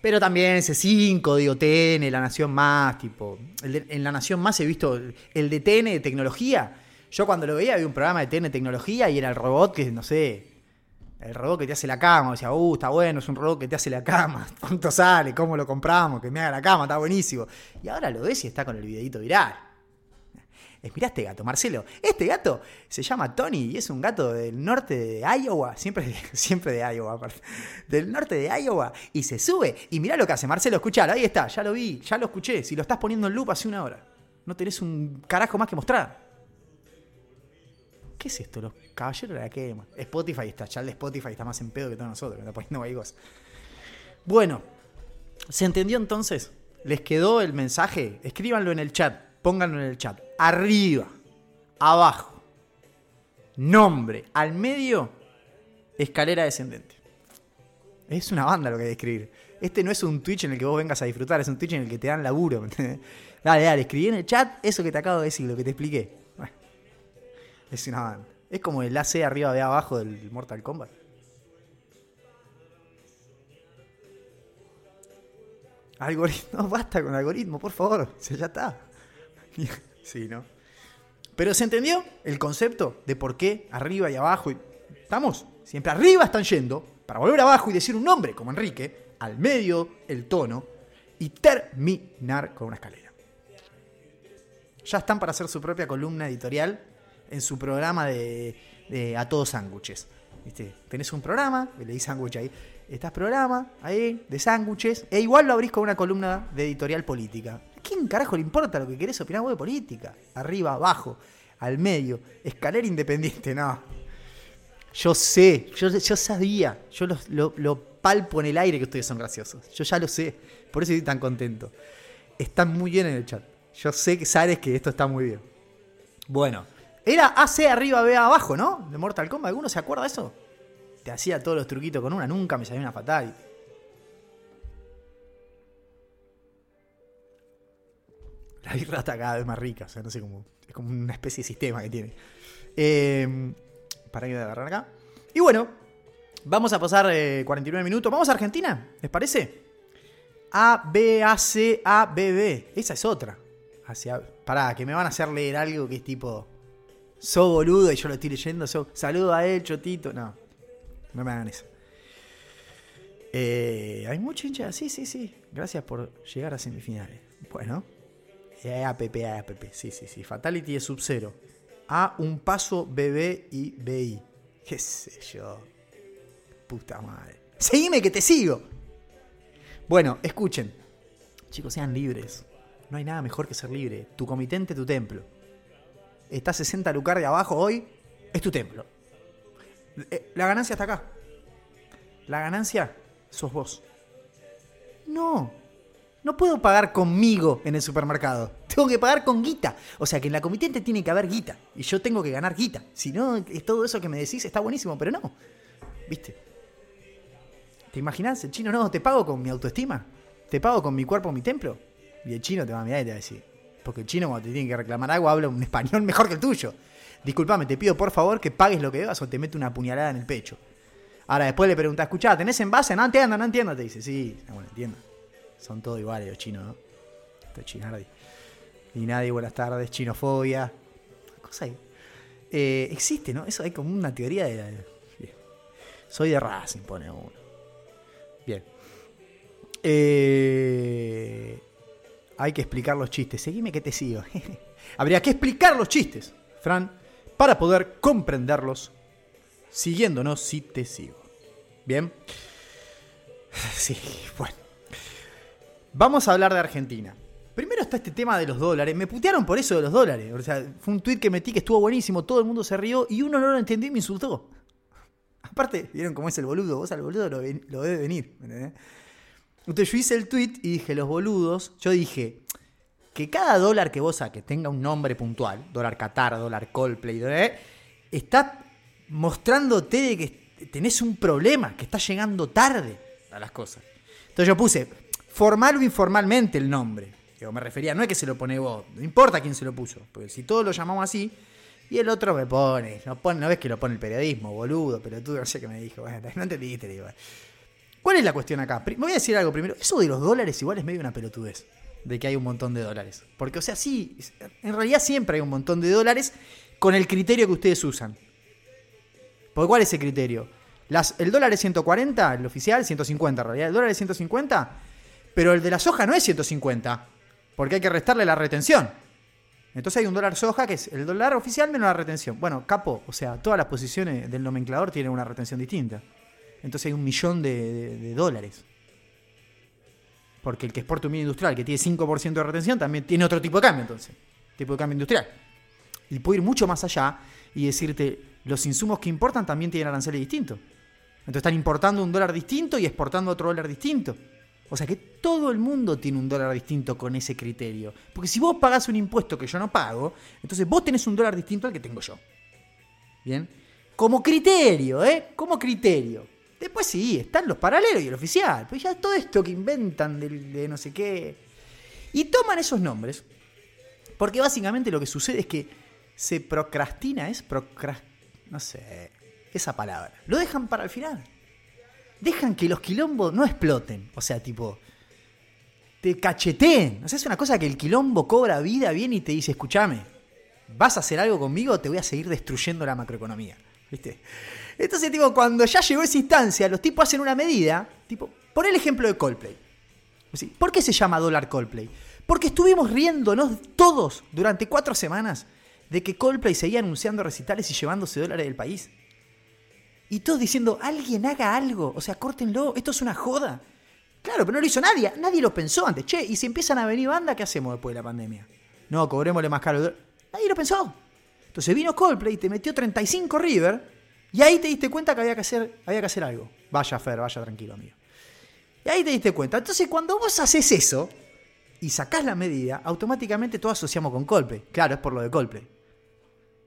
Pero también ese 5, digo, TN, La Nación Más, tipo. en La Nación Más he visto el de TN de tecnología. Yo cuando lo veía había un programa de TN de tecnología y era el robot que, no sé, el robot que te hace la cama. Sea, uh, está bueno, es un robot que te hace la cama. ¿Cuánto sale? ¿Cómo lo compramos? Que me haga la cama, está buenísimo. Y ahora lo ves y está con el videito viral es, mirá este gato, Marcelo. Este gato se llama Tony y es un gato del norte de Iowa, siempre, siempre de Iowa, aparte, del norte de Iowa, y se sube. Y mirá lo que hace, Marcelo, escuchalo, ahí está, ya lo vi, ya lo escuché. Si lo estás poniendo en loop hace una hora, no tenés un carajo más que mostrar. ¿Qué es esto? Los caballeros de la quema. Spotify está, ya de Spotify está más en pedo que todos nosotros, está poniendo cosas. Bueno, ¿se entendió entonces? ¿Les quedó el mensaje? Escríbanlo en el chat pónganlo en el chat. Arriba, abajo, nombre, al medio, escalera descendente. Es una banda lo que hay que escribir. Este no es un Twitch en el que vos vengas a disfrutar, es un Twitch en el que te dan laburo. dale, dale, escribí en el chat eso que te acabo de decir, lo que te expliqué. es una banda. Es como el AC arriba de abajo del Mortal Kombat. Algoritmo, basta con algoritmo, por favor. ya está. sí, ¿no? Pero se entendió el concepto de por qué arriba y abajo. ¿Estamos? Siempre arriba están yendo para volver abajo y decir un nombre como Enrique, al medio el tono y terminar con una escalera. ya están para hacer su propia columna editorial en su programa de, A Todos Sándwiches. ¿Viste? Tenés un programa, le di sándwich ahí. Estás programa ahí de sándwiches, e igual lo abrís con una columna de editorial política. ¿A quién carajo le importa lo que querés opinar vos de política? Arriba, abajo, al medio, escalera independiente, no. Yo sé, yo, sabía, yo lo palpo en el aire que ustedes son graciosos. Yo ya lo sé, por eso estoy tan contento. Están muy bien en el chat. Yo sé que sabes que esto está muy bien. Bueno, era AC arriba, B abajo, ¿no? De Mortal Kombat. ¿Alguno se acuerda de eso? Te hacía todos los truquitos con una, nunca me salió una fatal. La birra está cada vez más rica, o sea, no sé cómo. Es como una especie de sistema que tiene. Eh, para que agarrar acá. Y bueno, vamos a pasar eh, 49 minutos. ¿Vamos a Argentina? ¿Les parece? A, B, A, C, A, B, B. Esa es otra. Hacia, pará, que me van a hacer leer algo que es tipo. So boludo y yo lo estoy leyendo. So, saludo a él, chotito. No, no me hagan eso. Eh, Hay mucha hincha. Sí, sí, sí. Gracias por llegar a semifinales. Bueno. Eh, APP, APP. Sí, sí, sí. Fatality es sub-zero. A un paso BB y BI. ¿Qué sé yo? Puta madre. Seguime que te sigo. Bueno, escuchen. Chicos, sean libres. No hay nada mejor que ser libre. Tu comitente, tu templo. Está 60 lucar de abajo hoy, es tu templo. Eh, La ganancia está acá. La ganancia sos vos. No. No puedo pagar conmigo en el supermercado. Tengo que pagar con guita. O sea que en la comitente tiene que haber guita. Y yo tengo que ganar guita. Si no, es todo eso que me decís está buenísimo, pero no. ¿Viste? ¿Te imaginas? El chino, no, te pago con mi autoestima. Te pago con mi cuerpo, mi templo. Y el chino te va a mirar y te va a decir. Porque el chino cuando te tiene que reclamar algo habla un español mejor que el tuyo. Disculpame, te pido por favor que pagues lo que debas o te mete una puñalada en el pecho. Ahora después le preguntas, escuchá, ¿tenés envase? No entiendo, no entiendo. Te dice, sí, bueno, entiendo. Son todos iguales los chinos, ¿no? Esto es chinardi. Y nadie, buenas tardes, chinofobia. Cosa ahí. Eh, existe, ¿no? Eso hay como una teoría de... Soy de Racing, pone uno. Bien. Eh, hay que explicar los chistes. Seguime que te sigo. Habría que explicar los chistes, Fran, para poder comprenderlos siguiéndonos si te sigo. Bien. Sí, bueno. Vamos a hablar de Argentina. Primero está este tema de los dólares. Me putearon por eso de los dólares. O sea, fue un tweet que metí que estuvo buenísimo, todo el mundo se rió y uno no lo entendió y me insultó. Aparte, vieron cómo es el boludo. Vos al boludo lo, ven- lo debe venir. Entonces yo hice el tweet y dije, los boludos, yo dije que cada dólar que vos saques tenga un nombre puntual, dólar Qatar, dólar Coldplay, dólar, está mostrándote de que tenés un problema, que está llegando tarde a las cosas. Entonces yo puse formal o informalmente el nombre. Digo, me refería, no es que se lo pone vos, no importa quién se lo puso, porque si todos lo llamamos así, y el otro me pone, no, pone, no ves que lo pone el periodismo, boludo, pero tú no sé qué me dijo, bueno, no entendiste, digo. ¿Cuál es la cuestión acá? Me voy a decir algo primero. Eso de los dólares igual es medio una pelotudez. De que hay un montón de dólares. Porque, o sea, sí, en realidad siempre hay un montón de dólares con el criterio que ustedes usan. Porque ¿cuál es el criterio? El dólar es 140, el oficial, 150 en realidad. El dólar es 150, pero el de la soja no es 150. Porque hay que restarle la retención. Entonces hay un dólar soja que es el dólar oficial menos la retención. Bueno, capo, o sea, todas las posiciones del nomenclador tienen una retención distinta. Entonces hay un millón de, dólares. Porque el que exporta un bien industrial que tiene 5% de retención también tiene otro tipo de cambio, entonces. Tipo de cambio industrial. Y puedo ir mucho más allá y decirte, los insumos que importan también tienen aranceles distintos. Entonces están importando un dólar distinto y exportando otro dólar distinto. O sea que todo el mundo tiene un dólar distinto con ese criterio. Porque si vos pagás un impuesto que yo no pago, entonces vos tenés un dólar distinto al que tengo yo. Bien. Como criterio, ¿eh? Como criterio. Después sí, están los paralelos y el oficial. Pues ya todo esto que inventan del- de, no sé qué. Y toman esos nombres. Porque básicamente lo que sucede es que se procrastina, es procras... No sé, esa palabra. Lo dejan para el final. Dejan que los quilombos no exploten. O sea, tipo, te cacheteen. O sea, es una cosa que el quilombo cobra vida bien y te dice, escúchame, vas a hacer algo conmigo o te voy a seguir destruyendo la macroeconomía. ¿Viste? Entonces, tipo, cuando ya llegó esa instancia, los tipos hacen una medida, tipo, pon el ejemplo de Coldplay. ¿Por qué se llama dólar Coldplay? Porque estuvimos riéndonos todos durante cuatro semanas de que Coldplay seguía anunciando recitales y llevándose dólares del país. Y todos diciendo, alguien haga algo, o sea, córtenlo, esto es una joda. Claro, pero no lo hizo nadie, nadie lo pensó antes. Che, y si empiezan a venir bandas, ¿qué hacemos después de la pandemia? No, cobrémosle más caro. Nadie lo pensó. Entonces vino Coldplay te metió 35 River y ahí te diste cuenta que había que hacer, había que hacer algo. Vaya, Fer, vaya tranquilo, amigo. Y ahí te diste cuenta. Entonces, cuando vos haces eso y sacás la medida, automáticamente todos asociamos con Coldplay. Claro, es por lo de Coldplay.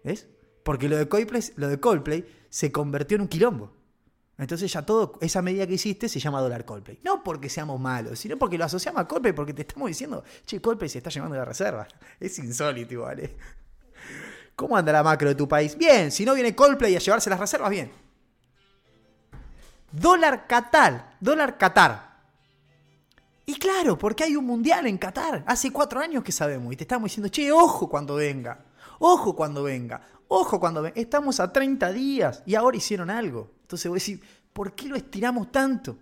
¿Ves? Porque lo de Coldplay, lo de Coldplay se convirtió en un quilombo. Entonces ya todo, esa medida que hiciste se llama dólar Coldplay. No porque seamos malos, sino porque lo asociamos a Coldplay, porque te estamos diciendo, che, Coldplay se está llevando de reserva. Es insólito igual, ¿eh? ¿Cómo anda la macro de tu país? Bien, si no viene Coldplay a llevarse las reservas, bien. Dólar Qatar, dólar Qatar. Y claro, porque hay un mundial en Qatar. Hace cuatro años que sabemos y te estamos diciendo, che, ojo cuando venga. Ojo cuando venga. Ojo cuando. Estamos a 30 días y ahora hicieron algo. Entonces voy a decir, ¿por qué lo estiramos tanto?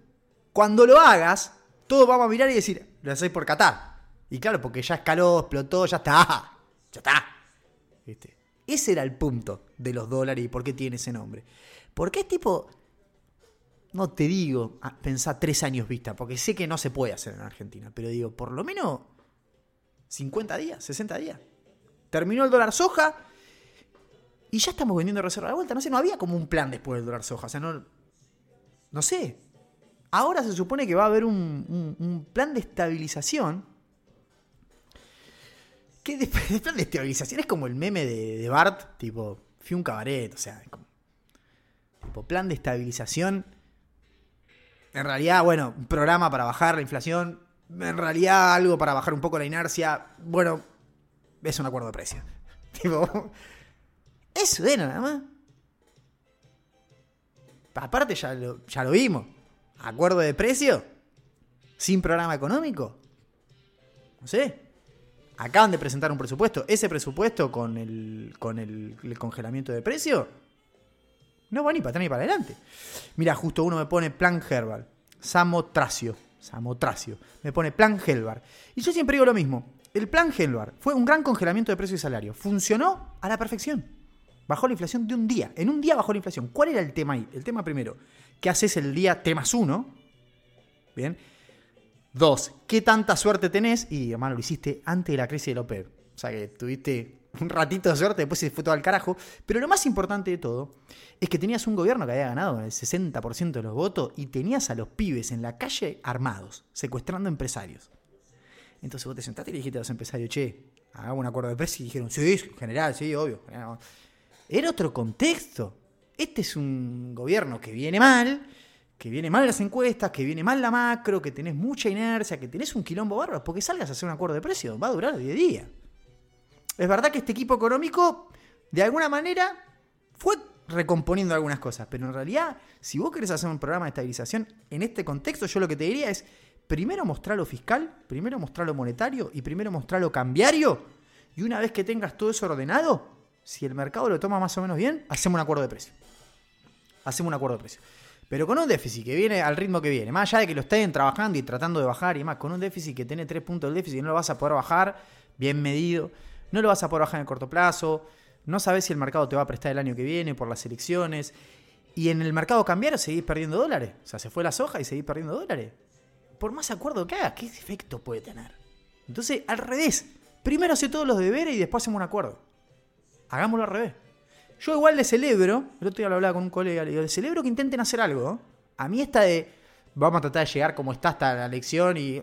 Cuando lo hagas, todos vamos a mirar y decir, lo hacéis por Qatar. Y claro, porque ya escaló, explotó, ya está. Ya está. ¿Viste? Ese era el punto de los dólares y por qué tiene ese nombre. Porque es tipo, no te digo, pensá tres años vista, porque sé que no se puede hacer en Argentina, pero digo, por lo menos 50 días, 60 días. Terminó el dólar soja y ya estamos vendiendo reserva de vuelta. No sé, no había como un plan después del dólar soja. O sea, no, no sé. Ahora se supone que va a haber un, un plan de estabilización ¿Qué de, plan de estabilización? Es como el meme de, Bart, tipo, fui un cabaret, o sea, tipo, plan de estabilización. En realidad, bueno, un programa para bajar la inflación. En realidad, algo para bajar un poco la inercia. Bueno, es un acuerdo de precio. Tipo, eso era nada más. Aparte, ya lo, ya lo vimos. Acuerdo de precio. Sin programa económico. No sé. Acaban de presentar un presupuesto. Ese presupuesto con el, con el, congelamiento de precio no va ni para atrás ni para adelante. Mira, justo uno me pone plan Herbal. Samotracio. Samotracio. Me pone plan Helbar. Y yo siempre digo lo mismo. El plan Helbar fue un gran congelamiento de precio y salario. Funcionó a la perfección. Bajó la inflación de un día. En un día bajó la inflación. ¿Cuál era el tema ahí? El tema primero, que haces el día T más uno. Bien. Dos, ¿qué tanta suerte tenés? Y hermano, lo hiciste antes de la crisis de la OPEP. O sea que tuviste un ratito de suerte, después se fue todo al carajo. Pero lo más importante de todo es que tenías un gobierno que había ganado el 60% de los votos y tenías a los pibes en la calle armados, secuestrando empresarios. Entonces vos te sentaste y dijiste a los empresarios, che, hagamos un acuerdo de precio y dijeron, sí, general, sí, obvio. Era otro contexto. Este es un gobierno que viene mal, que viene mal las encuestas, que viene mal la macro, que tenés mucha inercia, que tenés un quilombo bárbaro, porque salgas a hacer un acuerdo de precio, va a durar 10 días. Es verdad que este equipo económico, de alguna manera, fue recomponiendo algunas cosas, pero en realidad, si vos querés hacer un programa de estabilización en este contexto, yo lo que te diría es, primero mostrar lo fiscal, primero mostrar lo monetario y primero mostrar lo cambiario, y una vez que tengas todo eso ordenado, si el mercado lo toma más o menos bien, hacemos un acuerdo de precio. Hacemos un acuerdo de precio. Pero con un déficit que viene al ritmo que viene, más allá de que lo estén trabajando y tratando de bajar y más, con un déficit que tiene tres puntos del déficit y no lo vas a poder bajar bien medido, no lo vas a poder bajar en el corto plazo, no sabes si el mercado te va a prestar el año que viene por las elecciones, y en el mercado cambiar seguís perdiendo dólares. O sea, se fue la soja y seguís perdiendo dólares. Por más acuerdo que hagas, ¿qué efecto puede tener? Entonces, al revés. Primero hace todos los deberes y después hacemos un acuerdo. Hagámoslo al revés. Yo igual le celebro, el otro día lo hablaba con un colega, le digo, le celebro que intenten hacer algo. A mí esta de, vamos a tratar de llegar como está hasta la elección y...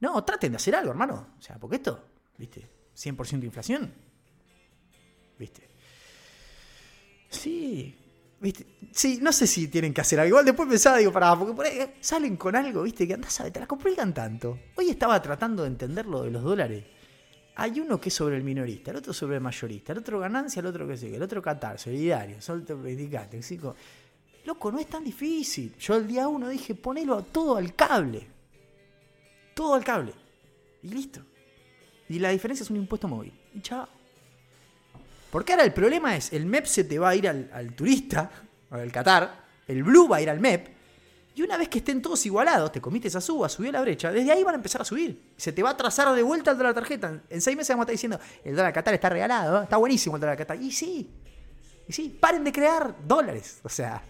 No, traten de hacer algo, hermano. O sea, porque esto, viste, 100% de inflación. Viste. Sí, ¿Viste? Sí, no sé si tienen que hacer algo. Igual después pensaba, digo, pará, porque por ahí salen con algo, ¿viste? Que andás a te la complican tanto. Hoy estaba tratando de entender lo de los dólares. Hay uno que es sobre el minorista, el otro sobre el mayorista, el otro ganancia, el otro que sigue, el otro Qatar, solidario, solto predicate, Loco, no es tan difícil. Yo el día uno dije, ponelo todo al cable. Todo al cable. Y listo. Y la diferencia es un impuesto móvil. Y chao. Porque ahora el problema es, el MEP se te va a ir al, al turista, al Qatar, el Blue va a ir al MEP, Y una vez que estén todos igualados, te comiste esa suba, subió la brecha, desde ahí van a empezar a subir. Se te va a trazar de vuelta el dólar tarjeta. En seis meses vamos a estar diciendo, el dólar Qatar está regalado, ¿eh? está buenísimo el dólar Qatar. Y sí, y sí, paren de crear dólares. O sea,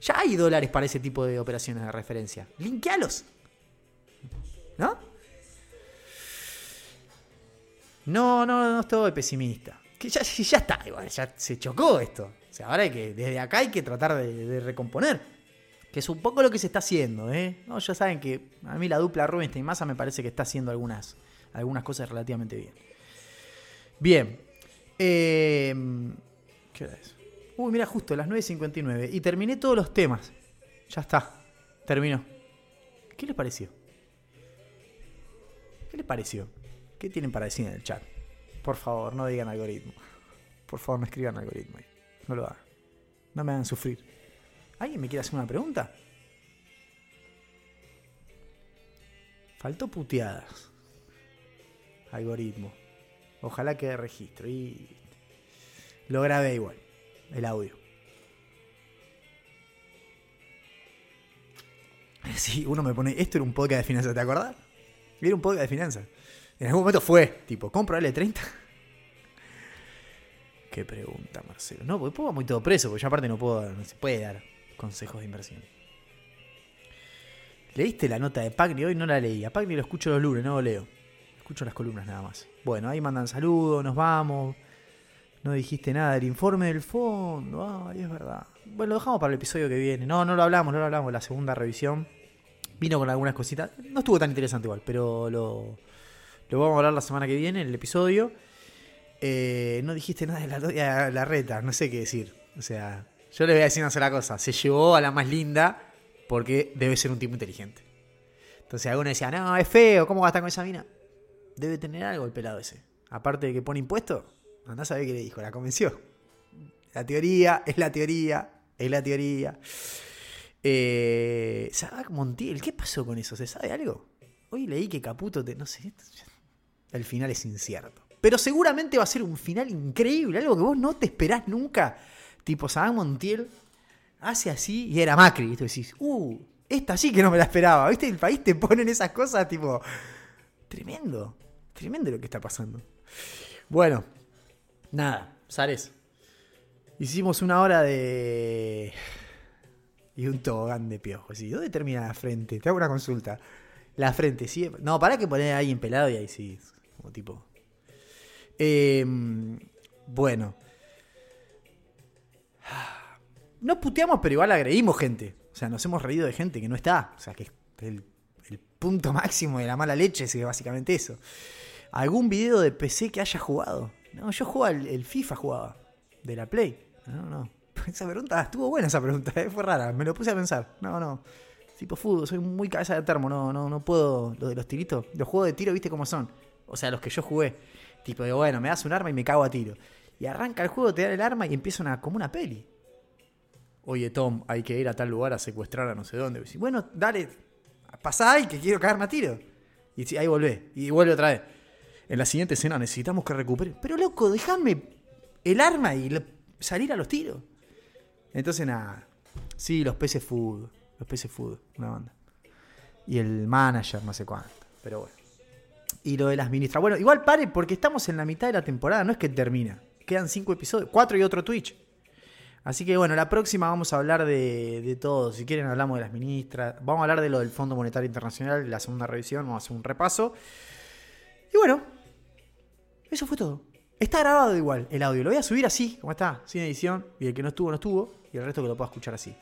ya hay dólares para ese tipo de operaciones de referencia. Linkealos. ¿No? No, no, no estoy pesimista. Que ya, ya está, igual, ya se chocó esto. O sea, ahora hay que, desde acá hay que tratar de, recomponer. Que es un poco lo que se está haciendo, ¿eh? No, ya saben que a mí la dupla Rubinstein Massa me parece que está haciendo algunas, algunas cosas relativamente bien. Bien. Eh, ¿Qué hora es? Uy, mira, justo las 9.59. Y terminé todos los temas. Ya está. Terminó. ¿Qué les pareció? ¿Qué les pareció? ¿Qué tienen para decir en el chat? Por favor, no digan algoritmo. Por favor, no escriban algoritmo. No lo hagan. No me hagan sufrir. ¿Alguien me quiere hacer una pregunta? Faltó puteadas. Algoritmo. Ojalá quede registro. Y lo grabé igual. El audio. Sí, uno me pone. Esto era un podcast de finanzas, ¿te acordás? Era un podcast de finanzas. En algún momento fue, tipo, ¿compro L30? Qué pregunta, Marcelo. No, porque después vamos muy todo preso, porque yo aparte no puedo, no se puede dar consejos de inversión. ¿Leíste la nota de Pagni? Hoy no la leí. A Pagni lo escucho los lunes, no lo leo. Escucho las columnas nada más. Bueno, ahí mandan saludos, nos vamos. No dijiste nada del informe del fondo. Ay, es verdad. Bueno, lo dejamos para el episodio que viene. No, no lo hablamos, no lo hablamos. La segunda revisión. Vino con algunas cositas. No estuvo tan interesante igual, pero lo, lo vamos a hablar la semana que viene en el episodio. Eh, no dijiste nada de la, la reta, no sé qué decir. O sea, yo le voy a decir una sola cosa. Se llevó a la más linda porque debe ser un tipo inteligente. Entonces alguno decía, no, es feo, ¿cómo gastar con esa mina? Debe tener algo el pelado ese. Aparte de que pone impuestos, andá a saber qué le dijo, la convenció. La teoría, es la teoría, es la teoría. Eh, Montiel, ¿qué pasó con eso? ¿Se sabe algo? Hoy leí que Caputo, te, no sé, el final es incierto. Pero seguramente va a ser un final increíble, algo que vos no te esperás nunca. Tipo, Sagan Montiel hace así y era Macri. Y tú decís, uh, esta sí que no me la esperaba. ¿Viste? El país te ponen esas cosas, tipo, tremendo. Tremendo lo que está pasando. Bueno, nada, Sares. Hicimos una hora de y un tobogán de piojos. ¿Y dónde termina la frente? Te hago una consulta. La frente, sí. No, para que poner a alguien pelado y ahí sí. Como tipo. Em, bueno. No puteamos, pero igual agredimos gente. O sea, nos hemos reído de gente que no está. O sea, que el, el punto máximo de la mala leche es básicamente eso. ¿Algún video de PC que haya jugado? No, yo jugaba el FIFA, jugaba. De la Play. No, no. Esa pregunta, estuvo buena esa pregunta, eh, fue rara, me lo puse a pensar. No, no. Tipo fútbol, soy muy cabeza de termo, no, no, no puedo. Lo de los tiritos, los juegos de tiro, viste cómo son. O sea, los que yo jugué. Tipo, de bueno, me das un arma y me cago a tiro. Y arranca el juego, te da el arma y empieza una, como una peli. Oye, Tom, hay que ir a tal lugar a secuestrar a no sé dónde. Y bueno, dale, pasá ahí que quiero cagarme a tiro. Y ahí volvé. Y vuelve otra vez. En la siguiente escena necesitamos que recupere. Pero loco, déjame el arma y salir a los tiros. Entonces nada. Sí, los peces food. Los peces food, una banda. Y el manager, no sé cuánto. Pero bueno. Y lo de las ministras. Bueno, igual pare porque estamos en la mitad de la temporada. No es que termina. Quedan cinco episodios. Cuatro y otro Twitch. Así que bueno, la próxima vamos a hablar de, todo. Si quieren hablamos de las ministras. Vamos a hablar de lo del Fondo Monetario Internacional, la segunda revisión. Vamos a hacer un repaso. Y bueno, eso fue todo. Está grabado igual el audio. Lo voy a subir así, como está, sin edición. Y el que no estuvo, no estuvo. Y el resto que lo pueda escuchar así.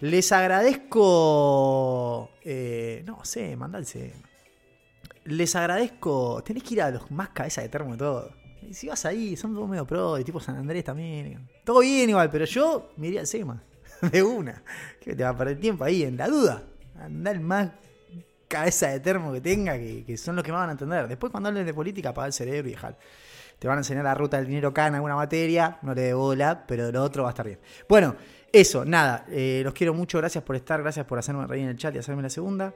Les agradezco. Eh, no sé, mandalse. Les agradezco. Tenés que ir a los más cabeza de termo de todo. Y si vas ahí, son todos medio pro, de tipo San Andrés también. Todo bien igual, pero yo me iría al SEMA. De una. Que te va a perder tiempo ahí, en la duda. Andar el más cabeza de termo que tenga, que, son los que más van a entender. Después cuando hablen de política, apaga el cerebro y dejar te van a enseñar la ruta del dinero acá en alguna materia, no le dé bola, pero lo otro va a estar bien. Bueno, eso, nada, eh, los quiero mucho, gracias por estar, gracias por hacerme reír en el chat y hacerme la segunda.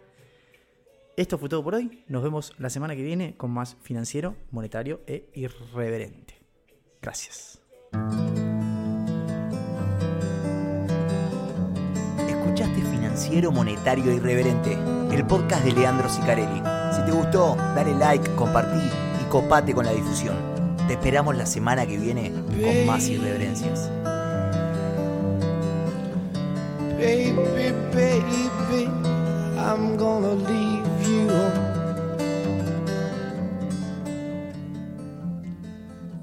Esto fue todo por hoy, nos vemos la semana que viene con más financiero, monetario e irreverente. Gracias. Escuchaste financiero Monetario Irreverente, el podcast de Leandro Sicarelli. Si te gustó, dale like, compartí y copate con la difusión. Te esperamos la semana que viene con más irreverencias. Baby, baby, I'm gonna leave you.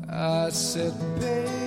I said, baby.